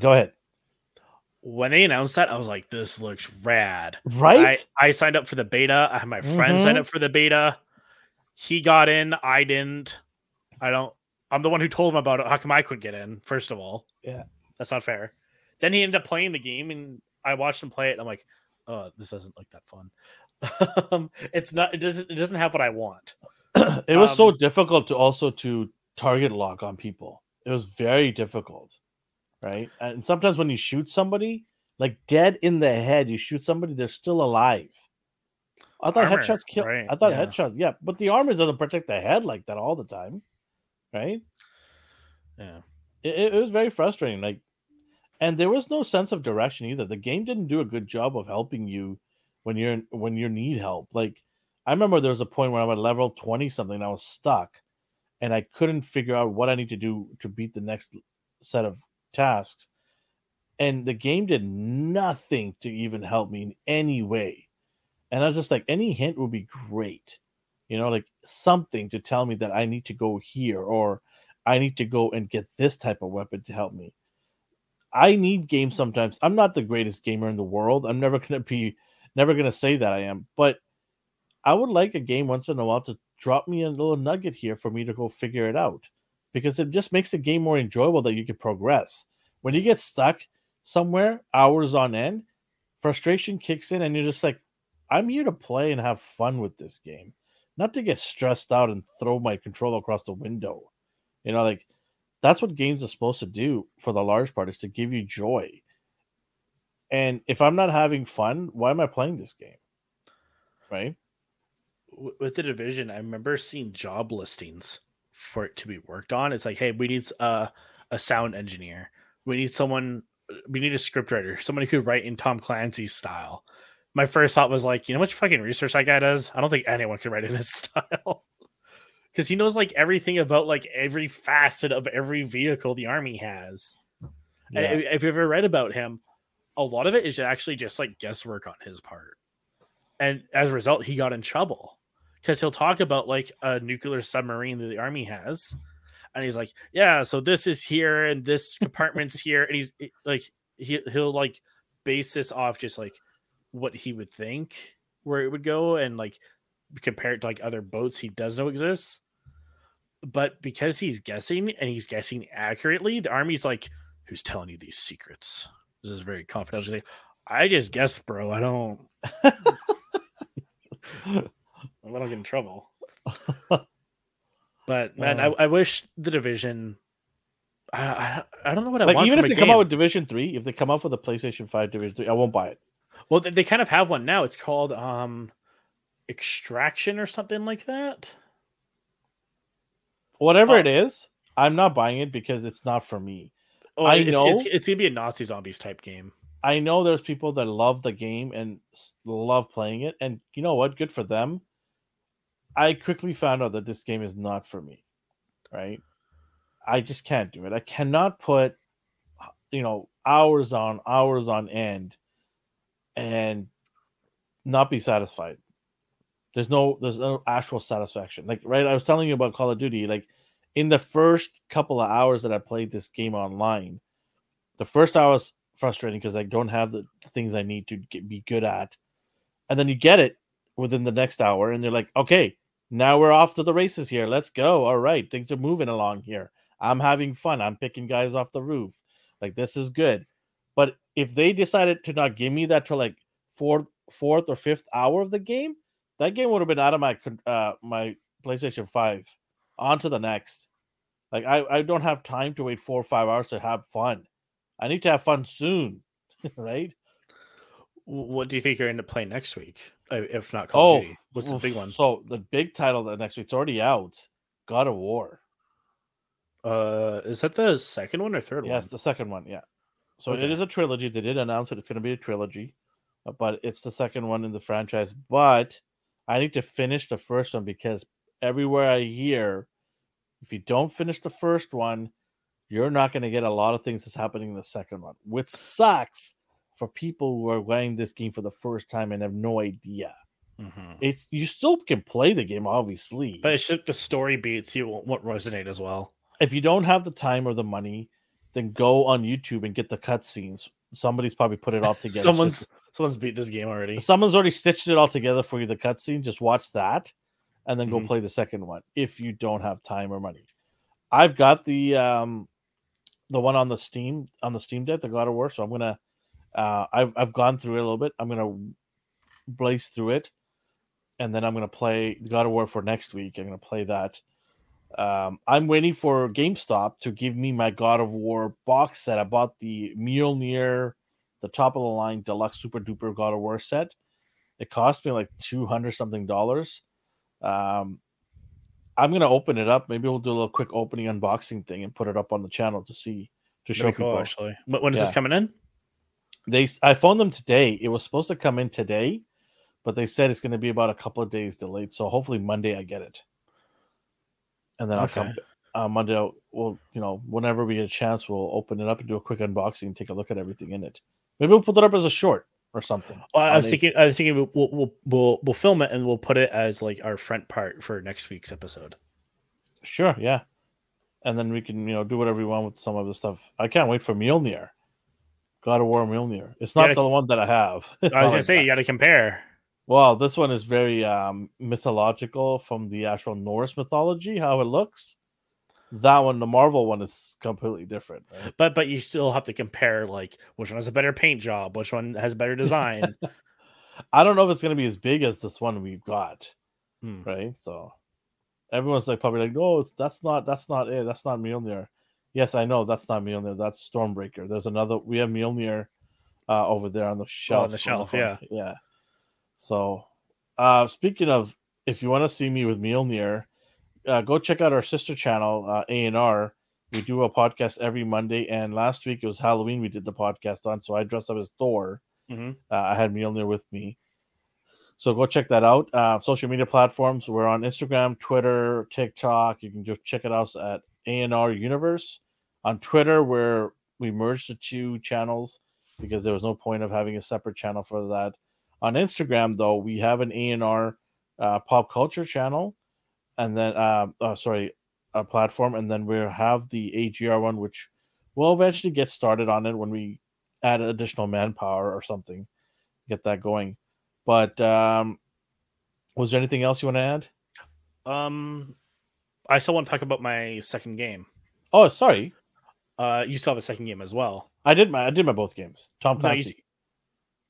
Go ahead. When they announced that, I was like, "This looks rad." Right? I, I signed up for the beta. I had my friend sign Mhm. up for the beta. He got in. I didn't. I don't. I'm the one who told him about it. How come I couldn't get in? First of all, Yeah. that's not fair. Then he ended up playing the game, and I watched him play it. And I'm like, oh, this doesn't look that fun. um, it's not. It doesn't. It doesn't have what I want. it was so Um, difficult to also to target lock on people. It was very difficult, right? And sometimes when you shoot somebody, like dead in the head, you shoot somebody, they're still alive. I thought armor, headshots kill. right, I thought yeah. headshots, yeah, but the armor doesn't protect the head like that all the time, right? Yeah. It, it- was very frustrating. Like, and there was no sense of direction either. The game didn't do a good job of helping you when you're when you need help. Like, I remember there was a point where I'm at level twenty something, and I was stuck, and I couldn't figure out what I need to do to beat the next set of tasks, and the game did nothing to even help me in any way. And I was just like, any hint would be great, you know, like something to tell me that I need to go here or I need to go and get this type of weapon to help me. I need games sometimes. I'm not the greatest gamer in the world. I'm never gonna be never gonna say that I am, but I would like a game once in a while to drop me a little nugget here for me to go figure it out. Because it just makes the game more enjoyable that you can progress. When you get stuck somewhere hours on end, frustration kicks in and you're just like, I'm here to play and have fun with this game, not to get stressed out and throw my controller across the window. You know, like that's what games are supposed to do for the large part is to give you joy. And if I'm not having fun, why am I playing this game? Right? With the division, I remember seeing job listings for it to be worked on. It's like, hey, we need uh, a sound engineer. We need someone. We need a scriptwriter, someone who could write in Tom Clancy's style. My first thought was like, you know much fucking research that guy does? I don't think anyone could write in his style. Because he knows like everything about like every facet of every vehicle the army has. Yeah. if- if you've ever read about him, a lot of it is actually just like guesswork on his part. And as a result, he got in trouble because he'll talk about like a nuclear submarine that the army has. And he's like, yeah, so this is here and this compartment's here. And he's eh, like, he, he'll like base this off just like what he would think where it would go and like compare it to like other boats he does know exists. But because he's guessing and he's guessing accurately, the army's like, who's telling you these secrets? This is very confidential. I just guess, bro. I don't. I don't get in trouble. But man, Uh. I, I wish the division. I, I, I don't know what I like want. even if they come out with Division Three, if they come out with a PlayStation Five Division Three, I won't buy it. well, they, they kind of have one now. It's called um, Extraction or something like that. Whatever Oh. it is, I'm not buying it because it's not for me. Oh, I it's, know. it's, it's gonna be a Nazi zombies type game. I know there's people that love the game and love playing it, and you know what? Good for them. I quickly found out that this game is not for me. Right? I just can't do it. I cannot put, you know, hours on hours on end, and not be satisfied. There's no there's no actual satisfaction. Like right, I was telling you about Call of Duty. Like in the first couple of hours that I played this game online, the first hour was frustrating because I don't have the things I need to get, be good at, and then you get it within the next hour, and they're like, okay, now we're off to the races here. Let's go. All right, things are moving along here. I'm having fun. I'm picking guys off the roof. Like this is good. But if they decided to not give me that till like fourth, fourth or fifth hour of the game, that game would have been out of my uh my PlayStation Five. On to the next. Like I, I don't have time to wait four or five hours to have fun. I need to have fun soon, right? What do you think you're going to play next week? Uh, if not Call Oh, Duty? What's the big one? So the big title that next week's already out. God of War. Uh, is that the second one or third Yes, one? Yes, the second one. Yeah. So Okay. it is a trilogy. They did announce it. It's going to be a trilogy, uh, but it's the second one in the franchise. But I need to finish the first one because everywhere I hear, if you don't finish the first one, you're not going to get a lot of things that's happening in the second one, which sucks for people who are playing this game for the first time and have no idea. Mhm. It's you still can play the game, obviously, But it's just the story beats you won't, won't resonate as well. if you don't have the time or the money, then go on YouTube and get the cutscenes. Somebody's probably put it all together. Someone's just- someone's beat this game already. someone's already stitched it all together for you. The cutscene, just watch that, and then go play the second one if you don't have time or money. I've got the um the one on the Steam on the Steam Deck, the God of War. So I'm gonna uh I've I've gone through it a little bit. I'm gonna blaze through it, and then I'm gonna play God of War for next week. I'm gonna play that. Um, I'm waiting for GameStop to give me my God of War box set. I bought the Mjolnir, the top of the line deluxe super duper God of War set. It cost me like two hundred something dollars. Um, I'm gonna open it up. Maybe we'll do a little quick opening unboxing thing and put it up on the channel to see to show cool, people. actually. When is this coming in? They I phoned them today. It was supposed to come in today, but they said it's going to be about a couple of days delayed. So hopefully Monday I get it, and then I'll come uh, Monday. I'll- We'll you know whenever we get a chance, we'll open it up and do a quick unboxing and take a look at everything in it. Maybe we'll put it up as a short or something. Well, I was thinking. I was thinking we'll, we'll we'll we'll we'll film it and we'll put it as like our front part for next week's episode. Sure, yeah. And then we can, you know, do whatever we want with some of the stuff. I can't wait for Mjolnir. God of War Mjolnir. It's not Yeah, the one that I have. I was gonna like say that. you got to compare. Well, this one is very um mythological from the actual Norse mythology, how it looks. That one, the Marvel one, is completely different. Right? But but you still have to compare like which one has a better paint job, which one has better design. I don't know if it's gonna be as big as this one we've got, Hmm. right? So everyone's like probably like, "No, it's, that's not that's not it. That's not Mjolnir." Yes, I know that's not Mjolnir. That's Stormbreaker. There's another. We have Mjolnir uh, over there on the shelf. the on the shelf, front. yeah. So, uh, speaking of, if you want to see me with Mjolnir, uh, go check out our sister channel, uh, A and R. We do a podcast every Monday, and last week it was Halloween. We did the podcast on, so I dressed up as Thor. Mhm. Uh, I had Mjolnir with me. So go check that out. Uh, social media platforms. We're on Instagram, Twitter, TikTok. You can just check it out at ANR Universe. On Twitter, where we merged the two channels because there was no point of having a separate channel for that. On Instagram, though, we have an ANR uh, pop culture channel, and then uh, uh, sorry, a platform, and then we have the AGR one, which will eventually get started on it when we add additional manpower or something, get that going. But um, was there anything else you want to add? Um, I still want to talk about my second game. Oh, sorry, Uh, you still have a second game as well. I did my I did my both games. Tom No, you-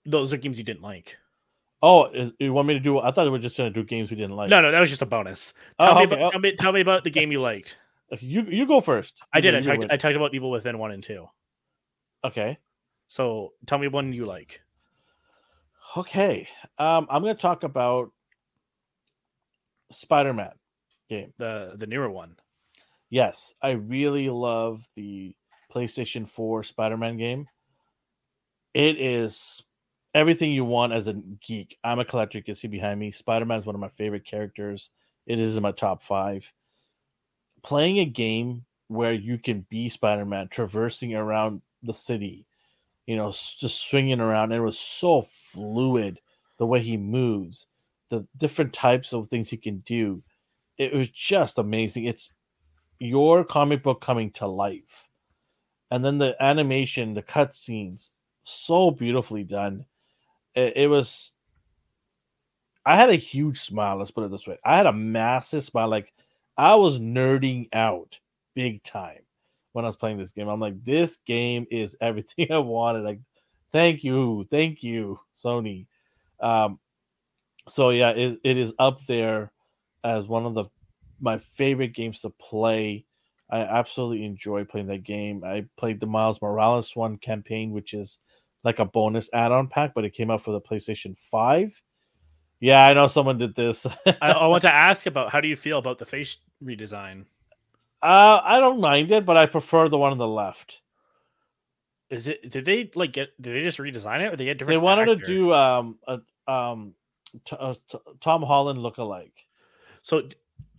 those are games you didn't like. Oh, is, you want me to do? I thought we were just going to do games we didn't like. No, no, that was just a bonus. Oh, Tell, me, okay. about, tell, me, tell me about the game you liked. Oh, you you go first. I did. I talked. I talked about Evil Within one and two. Okay. So tell me one you like. Okay. Um, I'm going to talk about Spider-Man game. The the newer one. Yes, I really love the PlayStation 4 Spider-Man game. It is everything you want as a geek. I'm a collector. You can see behind me. Spider-Man is one of my favorite characters. It is in my top five. Playing a game where you can be Spider-Man, traversing around the city, you know, just swinging around. And It was so fluid the way he moves, the different types of things he can do. It was just amazing. It's your comic book coming to life. And then the animation, the cutscenes, so beautifully done. It, it was. I had a huge smile. Let's put it this way. I had a massive smile. Like I was nerding out big time when I was playing this game. I'm like, this game is everything I wanted. Like, thank you, thank you, Sony. Um, so yeah, it, it is up there as one of the my favorite games to play I absolutely enjoy playing that game. I played the Miles Morales one campaign, which is like a bonus add-on pack, but it came out for the PlayStation 5. Yeah, I know someone did this. I, I want to ask about how do you feel about the face redesign? Uh, I don't mind it, but I prefer the one on the left. Is it? Did they like get? Did they just redesign it, or they get different? They wanted actor? to do um a um t- uh, Tom Holland look alike. So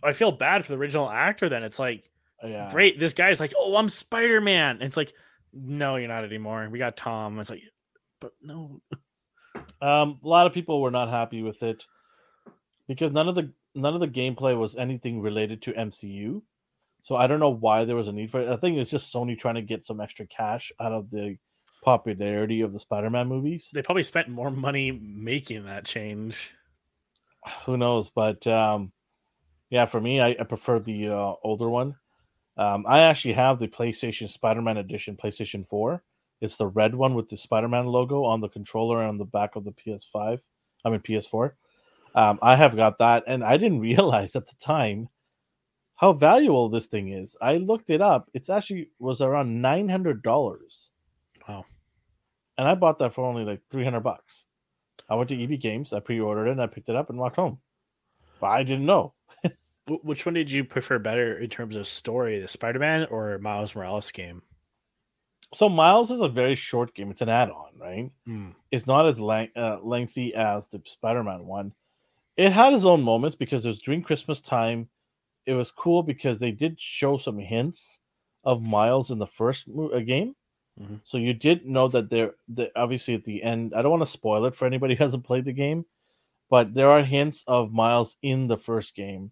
I feel bad for the original actor. Then it's like, Yeah, great. This guy's like, oh, I'm Spider Man. It's like, no, you're not anymore. We got Tom. It's like, but no. Um, a lot of people were not happy with it because none of the none of the gameplay was anything related to MCU. So I don't know why there was a need for it. I think it's just Sony trying to get some extra cash out of the popularity of the Spider-Man movies. They probably spent more money making that change. Who knows? But um, yeah, for me, I, I prefer the uh, older one. Um, I actually have the PlayStation Spider-Man Edition, PlayStation Four. It's the red one with the Spider-Man logo on the controller and on the back of the PS5. I mean PS4. Um, I have got that, and I didn't realize at the time how valuable this thing is. I looked it up. It's actually was around nine hundred dollars. Wow. And I bought that for only like three hundred bucks. I went to EB Games. I pre-ordered it. and I picked it up and walked home. But I didn't know. Wh- Which one did you prefer better in terms of story, the Spider Man or Miles Morales game? So Miles is a very short game. It's an add-on, right? Hmm. It's not as lang- uh, lengthy as the Spider-Man one. It had its own moments because it was during Christmas time. It was cool because they did show some hints of Miles in the first mo- uh, game. Mhm. So you did know that there, that obviously at the end. I don't want to spoil it for anybody who hasn't played the game, but there are hints of Miles in the first game,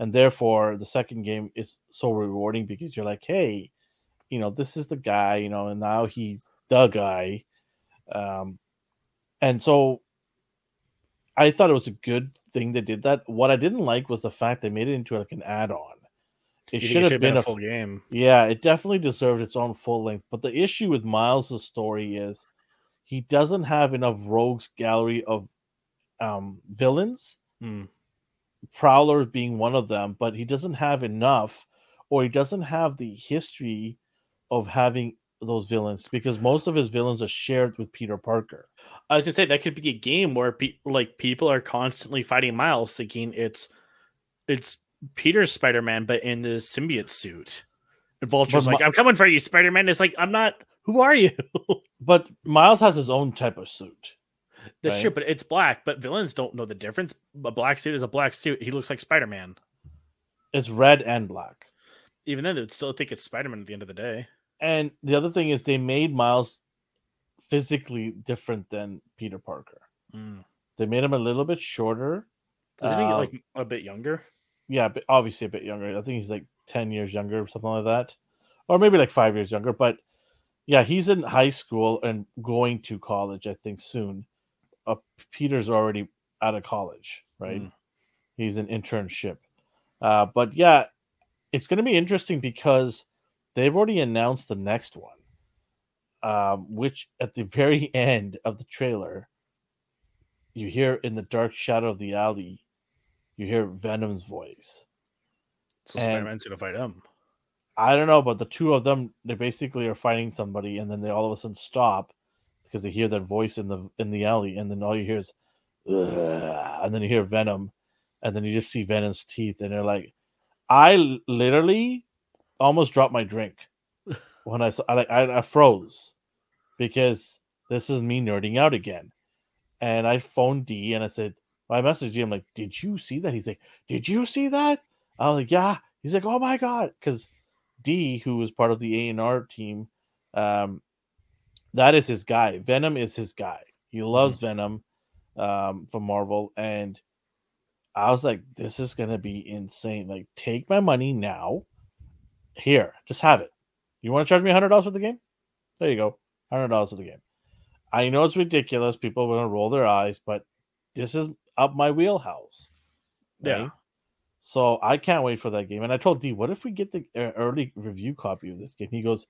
and therefore the second game is so rewarding because you're like, hey, you know, this is the guy, you know, and now he's the guy. Um, and so I thought it was a good thing they did that. What I didn't like was the fact they made it into like an add-on. It should have should've been, a full game. yeah, it definitely deserved its own full length. But the issue with Miles' story is he doesn't have enough rogues gallery of um, villains. Hmm. Prowler being one of them, but he doesn't have enough, or he doesn't have the history of having those villains because most of his villains are shared with Peter Parker. I was gonna say that could be a game where pe- like people are constantly fighting Miles, thinking it's it's Peter's Spider Man, but in the symbiote suit. And Vulture's But like, Mi- "I'm coming for you, Spider Man." It's like, "I'm not. Who are you?" But Miles has his own type of suit. That's Right. true, but it's black. But villains don't know the difference. A black suit is a black suit. He looks like Spider Man. It's red and black. Even then, they'd still think it's Spider Man at the end of the day. And the other thing is they made Miles physically different than Peter Parker. Mm. They made him a little bit shorter. Isn't he Uh, like a bit younger? yeah, but obviously a bit younger. I think he's like 10 years younger or something like that. Or maybe like five years younger. But yeah, he's in high school and going to college, I think, soon. Uh, Peter's already out of college, right? Mm. He's an internship. Uh, but yeah, it's going to be interesting because they've already announced the next one, um, which at the very end of the trailer, you hear in the dark shadow of the alley, you hear Venom's voice. So Spider Man's gonna fight him. I don't know, but the two of them they basically are fighting somebody, and then they all of a sudden stop because they hear that voice in the in the alley, and then all you hear is, and then you hear Venom, and then you just see Venom's teeth, and they're like, I literally almost dropped my drink when I saw, I, like I, I froze because this is me nerding out again, and I phoned D and I said, I messaged him like, did you see that? He's like, did you see that? I was like, yeah. He's like, oh my god, because D, who was part of the A and R team, um, that is his guy. Venom is his guy. He loves Venom um, from Marvel, and I was like, this is gonna be insane. Like, take my money now. Here, just have it. You want to charge me hundred dollars for the game? There you go, hundred dollars for the game. I know it's ridiculous. People are gonna roll their eyes, but this is up my wheelhouse. Yeah. So I can't wait for that game. And I told D, what if we get the uh, early review copy of this game? He goes,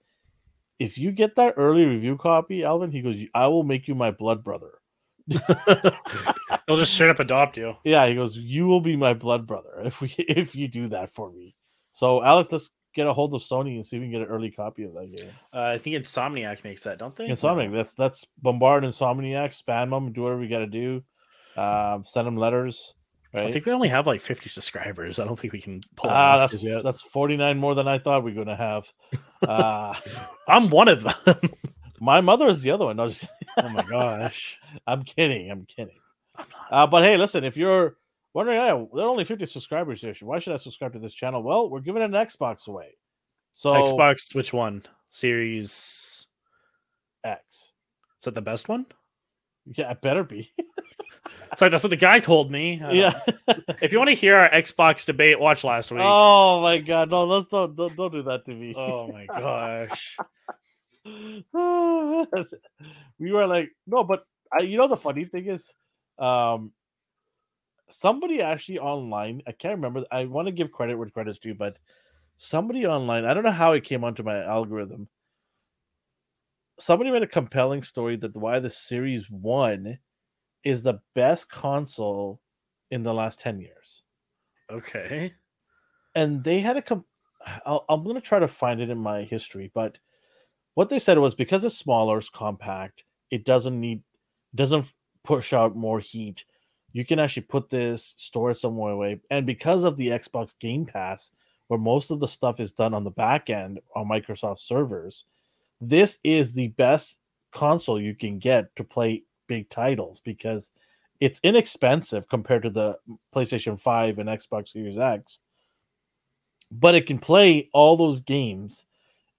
if you get that early review copy, Elvin, he goes, I will make you my blood brother. They'll just straight up adopt you. Yeah, he goes, you will be my blood brother if we if you do that for me. So Alex, let's get a hold of Sony and see if we can get an early copy of that game. Uh, I think Insomniac makes that, don't they? Insomniac. That's that's bombard Insomniac, spam them, do whatever we got to do. Um, send them letters. Right? I think we only have like 50 subscribers. I don't think we can pull. Ah, that's yet. that's 49 more than I thought we were gonna have. Uh, I'm one of them. my mother is the other one. No, just, oh my gosh. I'm kidding. I'm kidding. Uh, but hey, listen, if you're wondering, hey, there are only 50 subscribers here. Why should I subscribe to this channel? Well, we're giving an Xbox away. So Xbox, which one? Series X. Is that the best one? Yeah, it better be. So that's what the guy told me. Yeah. if you want to hear our Xbox debate, watch last week. Oh my god, no, let's don't don't, don't do that to me. Oh my gosh. we were like, no, but I, you know the funny thing is, um, somebody actually online, I can't remember. I want to give credit where credit's due, but somebody online, I don't know how it came onto my algorithm. Somebody made a compelling story that why the Series One is the best console in the last 10 years. Okay. And they had a com- i am going to try to find it in my history, but what they said was because it's smaller, it's compact, it doesn't need doesn't push out more heat. You can actually put this store somewhere away, and because of the Xbox Game Pass, where most of the stuff is done on the back end on Microsoft servers, this is the best console you can get to play big titles because it's inexpensive compared to the PlayStation 5 and Xbox Series X. But it can play all those games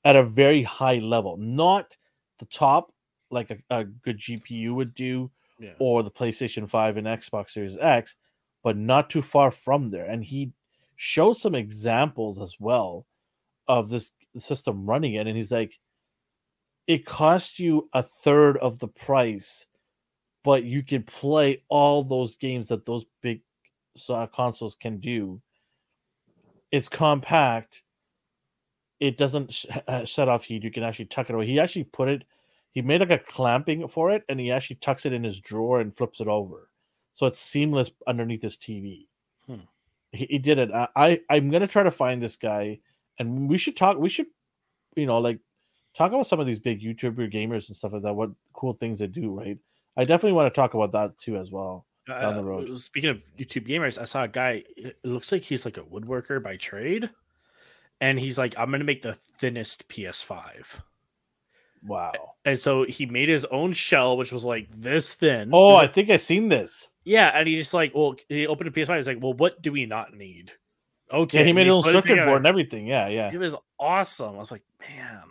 at a very high level, not the top like a, a good GPU would do yeah. or the PlayStation 5 and Xbox Series X, but not too far from there. And he showed some examples as well of this system running it. And he's like, it costs you a third of the price but you can play all those games that those big uh, consoles can do. It's compact. It doesn't sh- uh, shut off heat. You can actually tuck it away. He actually put it. He made like a clamping for it, and he actually tucks it in his drawer and flips it over, so it's seamless underneath his TV. Hmm. He, he, did it. I, I I'm gonna try to find this guy, and we should talk. We should, you know, like talk about some of these big YouTuber gamers and stuff like that. What cool things they do, right? I definitely want to talk about that too as well down the uh, road. Uh, speaking of YouTube gamers, I saw a guy. It looks like he's like a woodworker by trade, and he's like, "I'm gonna make the thinnest PS5." Wow! And so he made his own shell, which was like this thin. Oh, I think I seen this. Yeah, and he just like, well, he opened a PS5. He's like, well, what do we not need? Okay, yeah, he made his own circuit board and everything. Yeah, yeah, it was awesome. I was like, man,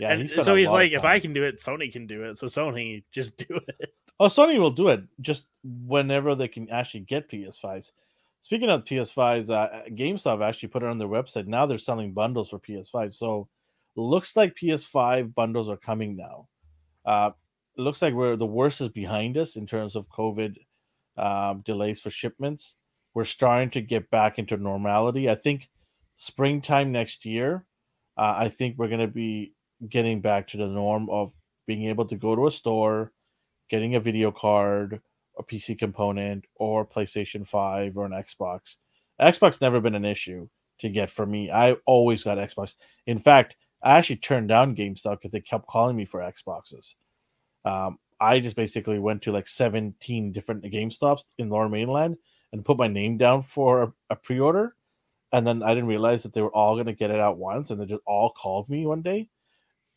yeah, and so he's like, if I can do it, Sony can do it. So Sony, just do it. Oh, Sony will do it just whenever they can actually get PS5s. Speaking of PS5s, uh, GameStop actually put it on their website. Now they're selling bundles for PS5. So looks like PS5 bundles are coming now. Uh, it looks like we're the worst is behind us in terms of COVID um, delays for shipments. We're starting to get back into normality. I think springtime next year, uh, I think we're going to be getting back to the norm of being able to go to a store, getting a video card, a PC component, or PlayStation 5 or an Xbox. Xbox never been an issue to get for me. I always got Xbox. In fact, I actually turned down GameStop because they kept calling me for Xboxes. Um, I just basically went to like 17 different GameStops in Lower Mainland and put my name down for a, a pre order. And then I didn't realize that they were all going to get it out once. And they just all called me one day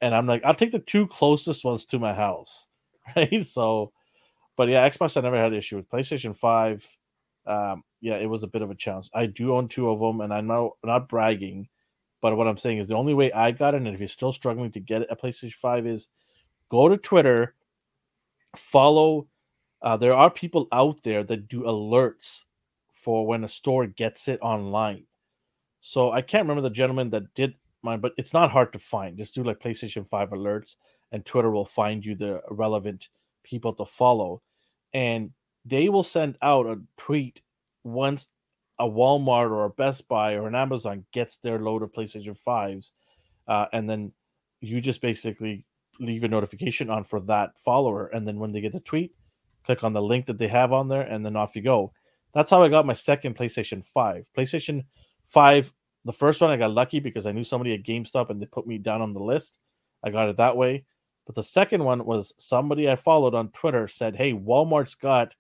and I'm like, I'll take the two closest ones to my house, right? So, but yeah, Xbox I never had an issue with. PlayStation Five, um, yeah, it was a bit of a challenge. I do own two of them, and I'm not not bragging, but what I'm saying is the only way I got it, and if you're still struggling to get a PlayStation Five, is go to Twitter, follow. Uh, there are people out there that do alerts for when a store gets it online. So I can't remember the gentleman that did mine, but it's not hard to find. Just do like PlayStation 5 alerts, and Twitter will find you the relevant people to follow. And they will send out a tweet once a Walmart or a Best Buy or an Amazon gets their load of PlayStation 5s. Uh, and then you just basically leave a notification on for that follower. And then when they get the tweet, click on the link that they have on there, and then off you go. That's how I got my second PlayStation 5. PlayStation 5 the first one I got lucky because I knew somebody at GameStop and they put me down on the list. I got it that way. But the second one was somebody I followed on Twitter said, "Hey, Walmart's got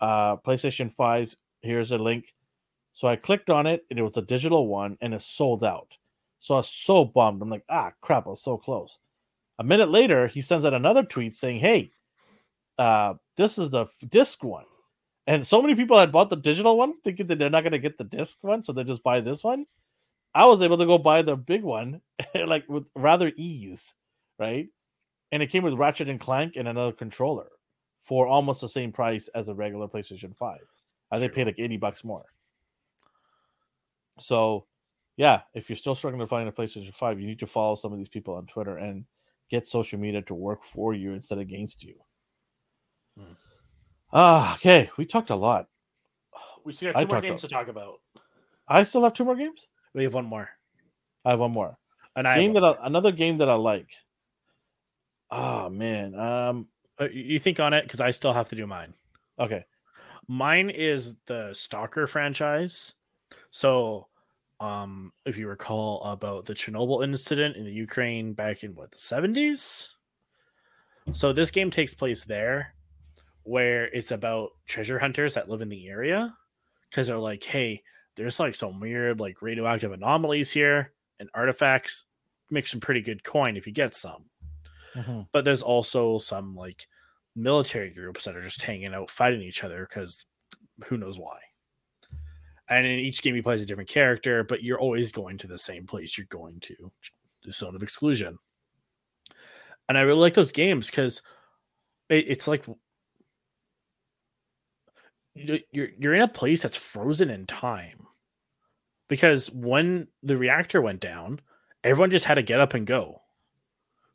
uh, PlayStation 5. Here's a link." So I clicked on it and it was a digital one and it sold out. So I was so bummed. I'm like, ah, crap, I was so close. A minute later, he sends out another tweet saying, hey, uh, this is the disc one. And so many people had bought the digital one thinking that they're not going to get the disc one. So they just buy this one. I was able to go buy the big one, like with rather ease, right? And it came with Ratchet and Clank and another controller for almost the same price as a regular PlayStation 5. I think paid like 80 bucks more. So, yeah, if you're still struggling to find a PlayStation 5, you need to follow some of these people on Twitter and get social media to work for you instead of against you. Hmm. Ah, uh, okay. We talked a lot. We still have two I more games to talk about. I still have two more games. We have one more. I have one more. And I game that I, another game that I like. Oh man. Um, uh, you think on it because I still have to do mine. Okay. Mine is the Stalker franchise. So, um, if you recall about the Chernobyl incident in the Ukraine back in what the 70s. So this game takes place there where it's about treasure hunters that live in the area because they're like, hey, there's like some weird like radioactive anomalies here and artifacts make some pretty good coin if you get some. Mm-hmm. But there's also some like military groups that are just hanging out fighting each other because who knows why and in each game he plays a different character but you're always going to the same place you're going to the zone of exclusion and i really like those games because it, it's like you're you're in a place that's frozen in time because when the reactor went down everyone just had to get up and go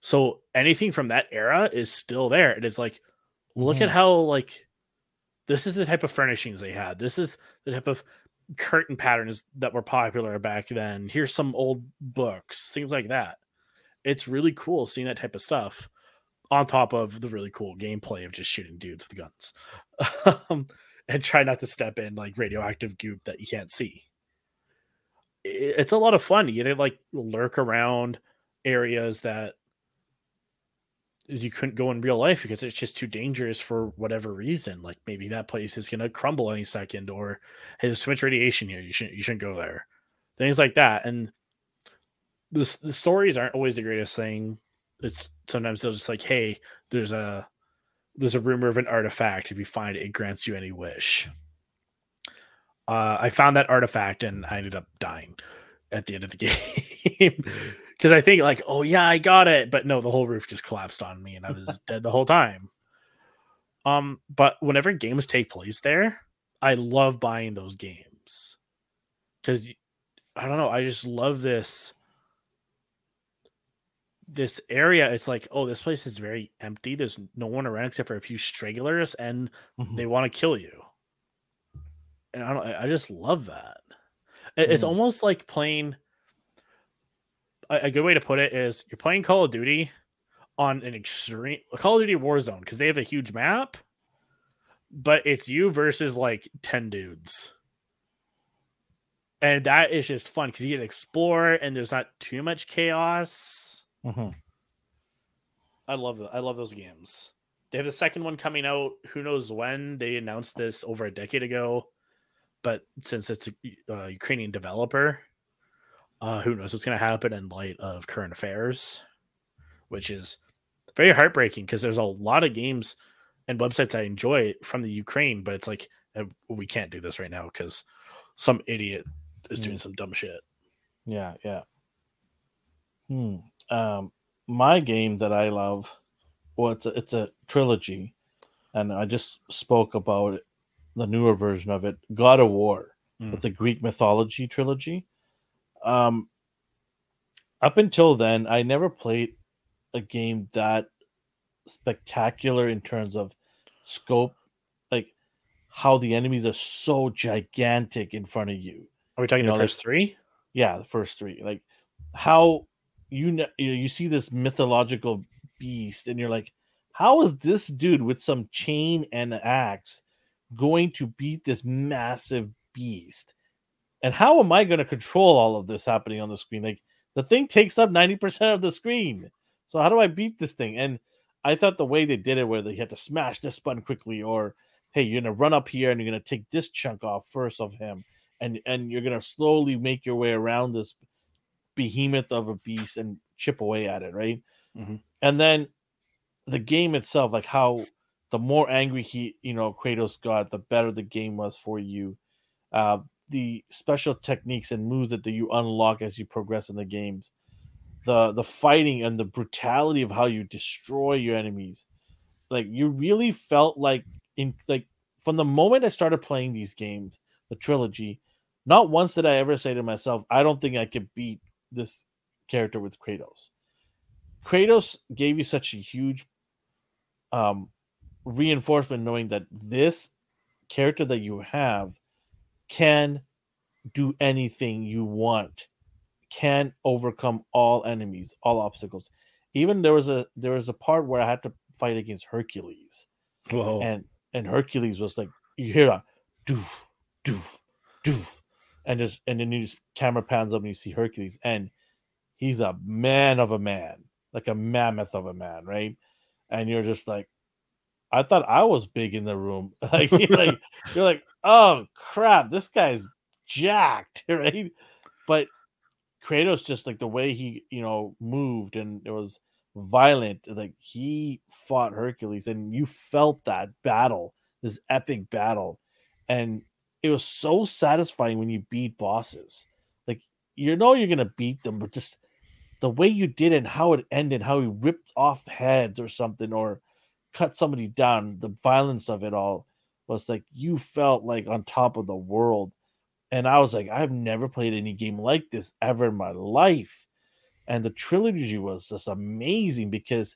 so anything from that era is still there it is like look mm. at how like this is the type of furnishings they had this is the type of curtain patterns that were popular back then. Here's some old books, things like that. It's really cool seeing that type of stuff on top of the really cool gameplay of just shooting dudes with guns um, and try not to step in like radioactive goop that you can't see. It's a lot of fun. You to like lurk around areas that you couldn't go in real life because it's just too dangerous for whatever reason. Like maybe that place is to crumble any second, or hey, there's too much radiation here. You shouldn't you shouldn't go there. Things like that. And the the stories aren't always the greatest thing. It's sometimes they'll just like, hey, there's a there's a rumor of an artifact. If you find it, it grants you any wish. Uh, I found that artifact and I ended up dying at the end of the game because I think like, oh yeah, I got it, but no, the whole roof just collapsed on me and I was dead the whole time. Um, but whenever games take place there, I love buying those games because I don't know, I just love this this area. It's like, oh, this place is very empty. There's no one around except for a few stragglers, and mm-hmm. they want to kill you. And I don't, I just love that. It's mm. almost like playing a, good way to put it is you're playing Call of Duty on an extreme Call of Duty Warzone because they have a huge map, but it's you versus like 10 dudes. And that is just fun because you get to explore and there's not too much chaos. Mm-hmm. I love that. I love those games. They have the second one coming out. Who knows when? They announced this over a decade ago, but since it's a uh, Ukrainian developer, uh, who knows what's going to happen in light of current affairs, which is very heartbreaking because there's a lot of games and websites I enjoy from the Ukraine, but it's like uh, we can't do this right now because some idiot is doing mm. some dumb shit. Yeah, yeah. Hmm. Um, my game that I love, well, it's a, it's a trilogy, and I just spoke about the newer version of it, God of War, mm. with the Greek mythology trilogy. Um, up until then, I never played a game that spectacular in terms of scope, like how the enemies are so gigantic in front of you. Are we talking you know, the first like, three? Yeah, the first three. Like how you know you, you see this mythological beast, and you're like, how is this dude with some chain and axe going to beat this massive beast? And how am I going to control all of this happening on the screen? Like the thing takes up 90% of the screen. So how do I beat this thing? And I thought the way they did it, where they had to smash this button quickly, or hey, you're gonna run up here and you're gonna take this chunk off first of him, and and you're gonna slowly make your way around this behemoth of a beast and chip away at it, right? Mhm. And then the game itself, like how the more angry he, you know, Kratos got, the better the game was for you. Uh, the special techniques and moves that you unlock as you progress in the games, the the fighting and the brutality of how you destroy your enemies, like you really felt like in like from the moment I started playing these games, the trilogy, not once did I ever say to myself, I don't think I could beat this character with Kratos. Kratos gave you such a huge um reinforcement knowing that this character that you have can do anything you want can overcome all enemies all obstacles. Even there was a there was a part where i had to fight against hercules. Whoa. and and hercules was like you hear that? Doof doof doof. And just and then you just camera pans up and you see hercules and he's a man of a man like a mammoth of a man right? And you're just like I thought I was big in the room. Like, you're like you're like, oh crap, this guy's jacked, right? But Kratos just like the way he, you know, moved and it was violent. Like he fought Hercules, and you felt that battle, this epic battle, and it was so satisfying when you beat bosses. Like you know you're gonna beat them, but just the way you did it, and how it ended, how he ripped off heads or something, or cut somebody down, the violence of it all was like you felt like on top of the world. And I was like, I've never played any game like this ever in my life. And the trilogy was just amazing because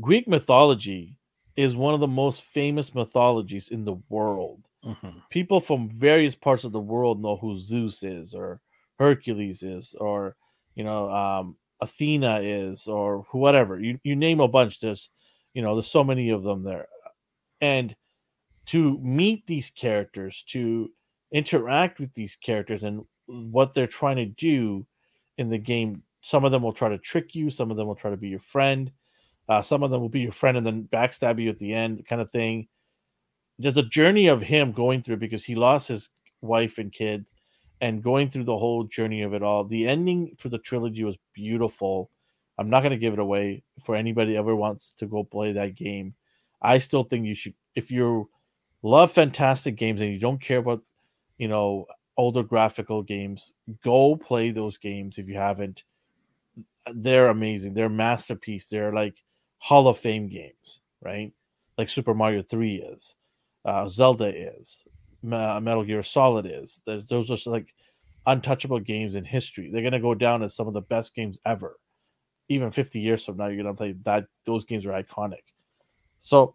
Greek mythology is one of the most famous mythologies in the world. Mhm. People from various parts of the world know who Zeus is, or Hercules is, or you know, um, Athena is, or whatever. You you name a bunch. There's you know, there's so many of them there. And to meet these characters, to interact with these characters and what they're trying to do in the game, some of them will try to trick you, some of them will try to be your friend, uh, some of them will be your friend and then backstab you at the end, kind of thing. There's a journey of him going through because he lost his wife and kid and going through the whole journey of it all. The ending for the trilogy was beautiful. I'm not going to give it away for anybody ever wants to go play that game. I still think you should if you love fantastic games and you don't care about, you know, older graphical games, go play those games if you haven't. They're amazing. They're masterpiece. They're like Hall of Fame games, right? Like Super Mario 3 is. Uh, Zelda is. Me- Metal Gear Solid is. There's those are like untouchable games in history. They're going to go down as some of the best games ever even 50 years from now, you're gonna play that those games are iconic. So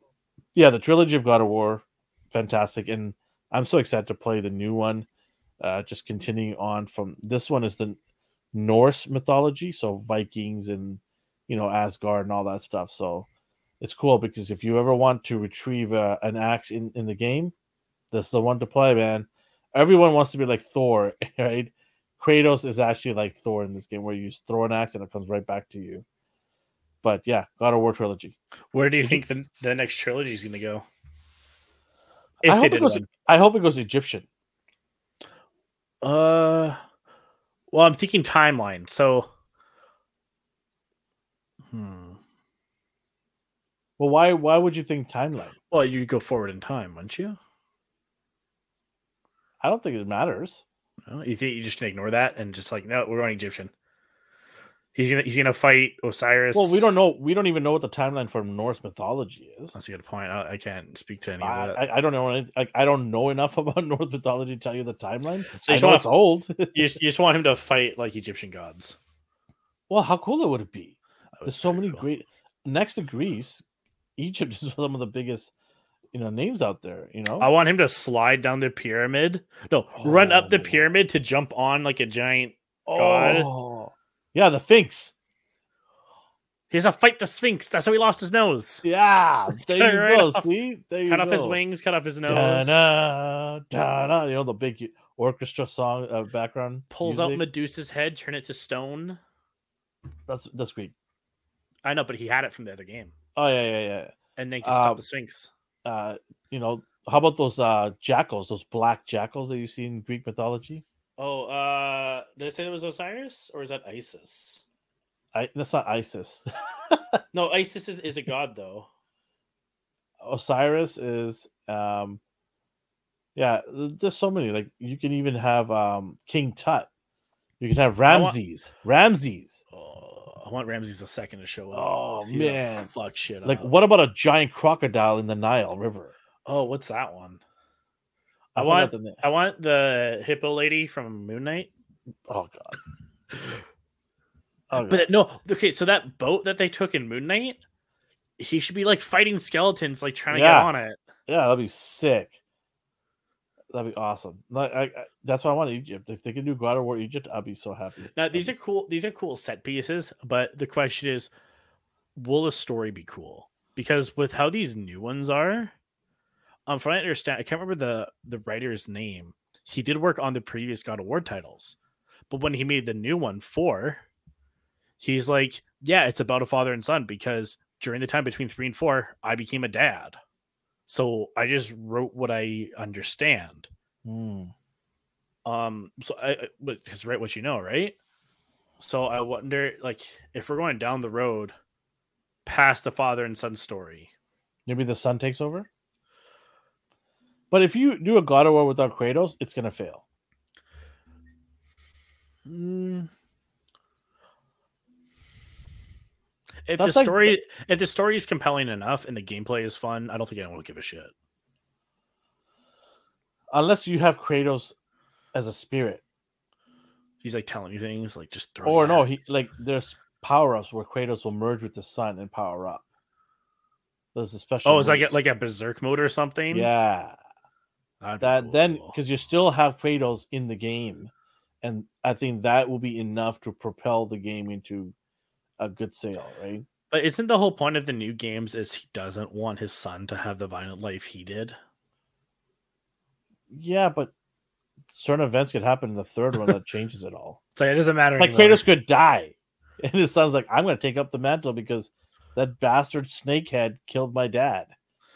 yeah, the trilogy of God of War, fantastic. And I'm so excited to play the new one. Uh just continuing on from this one is the Norse mythology, so Vikings and you know Asgard and all that stuff. So it's cool because if you ever want to retrieve uh, an axe in, in the game, this is the one to play, man. Everyone wants to be like Thor, right? Kratos is actually like Thor in this game, where you throw an axe and it comes right back to you. But yeah, God of War trilogy. Where do you think the, the next trilogy is going to go? I hope it goes. I hope it goes Egyptian. Uh, well, I'm thinking timeline. So, hmm. Well, why? Why would you think timeline? Well, you go forward in time, wouldn't you? I don't think it matters. No? You think you just can ignore that and just like, no, we're going Egyptian. He's gonna he's gonna fight Osiris. Well, we don't know. We don't even know what the timeline for Norse mythology is. That's a good point. I, I can't speak to any I, of that. I, I don't know. any- Like, I don't know enough about Norse mythology to tell you the timeline. So I know want it's old. you, just, you just want him to fight like Egyptian gods. well, how cool it would it be? There's so many cool. great. Next to Greece, Egypt is some of the biggest, you know, names out there. You know, I want him to slide down the pyramid. No, run up the Oh. pyramid to jump on like a giant. God. Oh, yeah, the Sphinx. He has to fight the Sphinx. That's how he lost his nose. Yeah, there you right go. off. See, there you Cut off his wings. Cut off his nose. Da-na, da-na. You know the big. orchestra song uh, background. Pulls out. Medusa's head, turn it to stone. That's that's Greek. I know, but he had it from the other game, Oh yeah, yeah, yeah. and then can stop Um, the Sphinx. Uh, you know, how about those uh jackals, those black jackals that you see in Greek mythology? Oh, uh, did I say it was Osiris or is that Isis? I that's not Isis. No, Isis is, is a god though. Osiris is um yeah, there's so many. Like you can even have um King Tut. You can have Ramses. want- Ramses. Want Ramses a second to show up. Oh, He's man. fuck shit Like up. what about a giant crocodile in the Nile River? Oh, what's that one? I forgot want- the. I want the hippo lady from Moon Knight. Oh god. Oh, God. But no, okay, so that boat that they took in Moon Knight, he should be like fighting skeletons, like trying to get on it. yeah, that'd be sick. That'd be awesome. Like, I, I, that's why I want Egypt. If they can do God of War Egypt, I'd be so happy. Now That'd these be are cool. These are cool set pieces, but the question is, will the story be cool? Because with how these new ones are, um, from what I understand, I can't remember the the writer's name. He did work on the previous God of War titles, but when he made the new one four, he's like, yeah, it's about a father and son because during the time between three and four, I became a dad. So I just wrote what I understand. Hmm. Um, so I, because right what you know, right? So I wonder, like, if we're going down the road past the father and son story, Maybe the son takes over. But if you do a God of War without Kratos, it's gonna fail. mm, if That's the like- story, if the story is compelling enough and the gameplay is fun, I don't think anyone will give a shit. Unless you have Kratos as a spirit. He's like telling you things, like just throw. Or no, he like there's power ups where Kratos will merge with the sun and power up. There's a special. Oh, is like a, like a berserk mode or something? yeah. That'd That then because you still have Kratos in the game, and I think that will be enough to propel the game into a good sale, right? But isn't the whole point of the new games is he doesn't want his son to have the violent life he did? Yeah, but certain events could happen in the third one that changes it all. So it doesn't matter. Like anymore. Kratos could die, and his son's like, "I'm going to take up the mantle because that bastard snakehead killed my dad."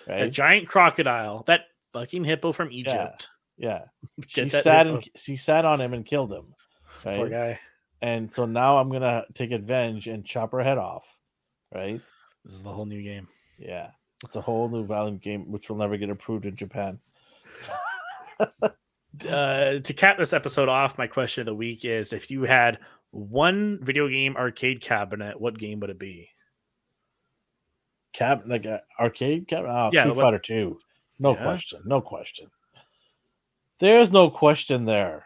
The Right? giant crocodile, that fucking hippo from Egypt. Yeah. Get She sat hippo. and she sat on him and killed him. Poor guy. And so now I'm gonna take advantage and chop her head off. Right. This is the whole new game. Yeah. It's a whole new violent game which will never get approved in Japan. Uh, to cap this episode off, my question of the week is: If you had one video game arcade cabinet, what game would it be? Cap like a arcade cap. Oh, Yeah, Street what- Fighter 2. No Yeah. question. No question. There's no question there.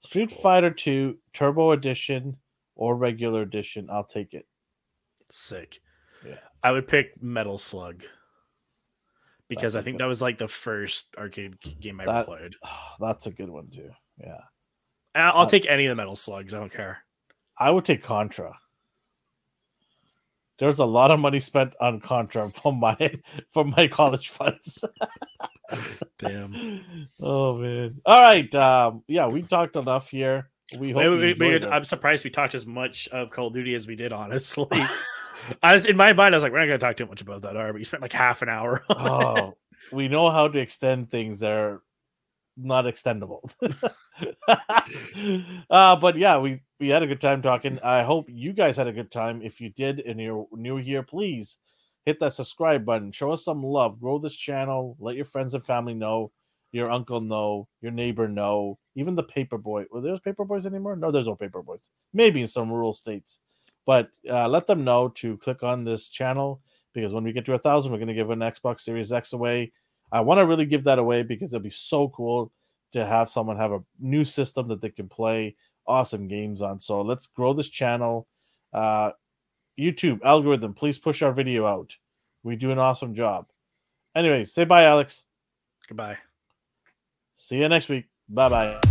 Street cool. Fighter 2 Turbo Edition or regular edition, I'll take it. Sick. Yeah. I would pick Metal Slug because That's I think that was like the first arcade game I ever played. Oh, that's a good one too. Yeah. I- I'll uh, take any of the Metal Slugs. I don't care. I would take Contra. There's a lot of money spent on Contra from my from my college funds. Damn. Oh man. All right. Um, yeah, we talked enough here. We hope Maybe you we- we enjoyed could- it. I'm surprised we talked as much of Call of Duty as we did. Honestly, I was in my mind. I was like, we're not going to talk too much about that, are we? You spent like half an hour. on it. oh, we know how to extend things that are not extendable. uh, but yeah, we we had a good time talking. I hope you guys had a good time. If you did and you're new here, please hit that subscribe button. Show us some love. Grow this channel. Let your friends and family know. Your uncle know. Your neighbor know. Even the paper boy. Well, there's paper boys anymore? No, there's no paper boys. Maybe in some rural states. But uh, let them know to click on this channel because when we get to a thousand, we're going to give an Xbox Series X away. I want to really give that away because it'll be so cool to have someone have a new system that they can play awesome games on. So let's grow this channel. Uh, YouTube algorithm, please push our video out. We do an awesome job. Anyway, say bye, Alex. Goodbye. See you next week. Bye bye.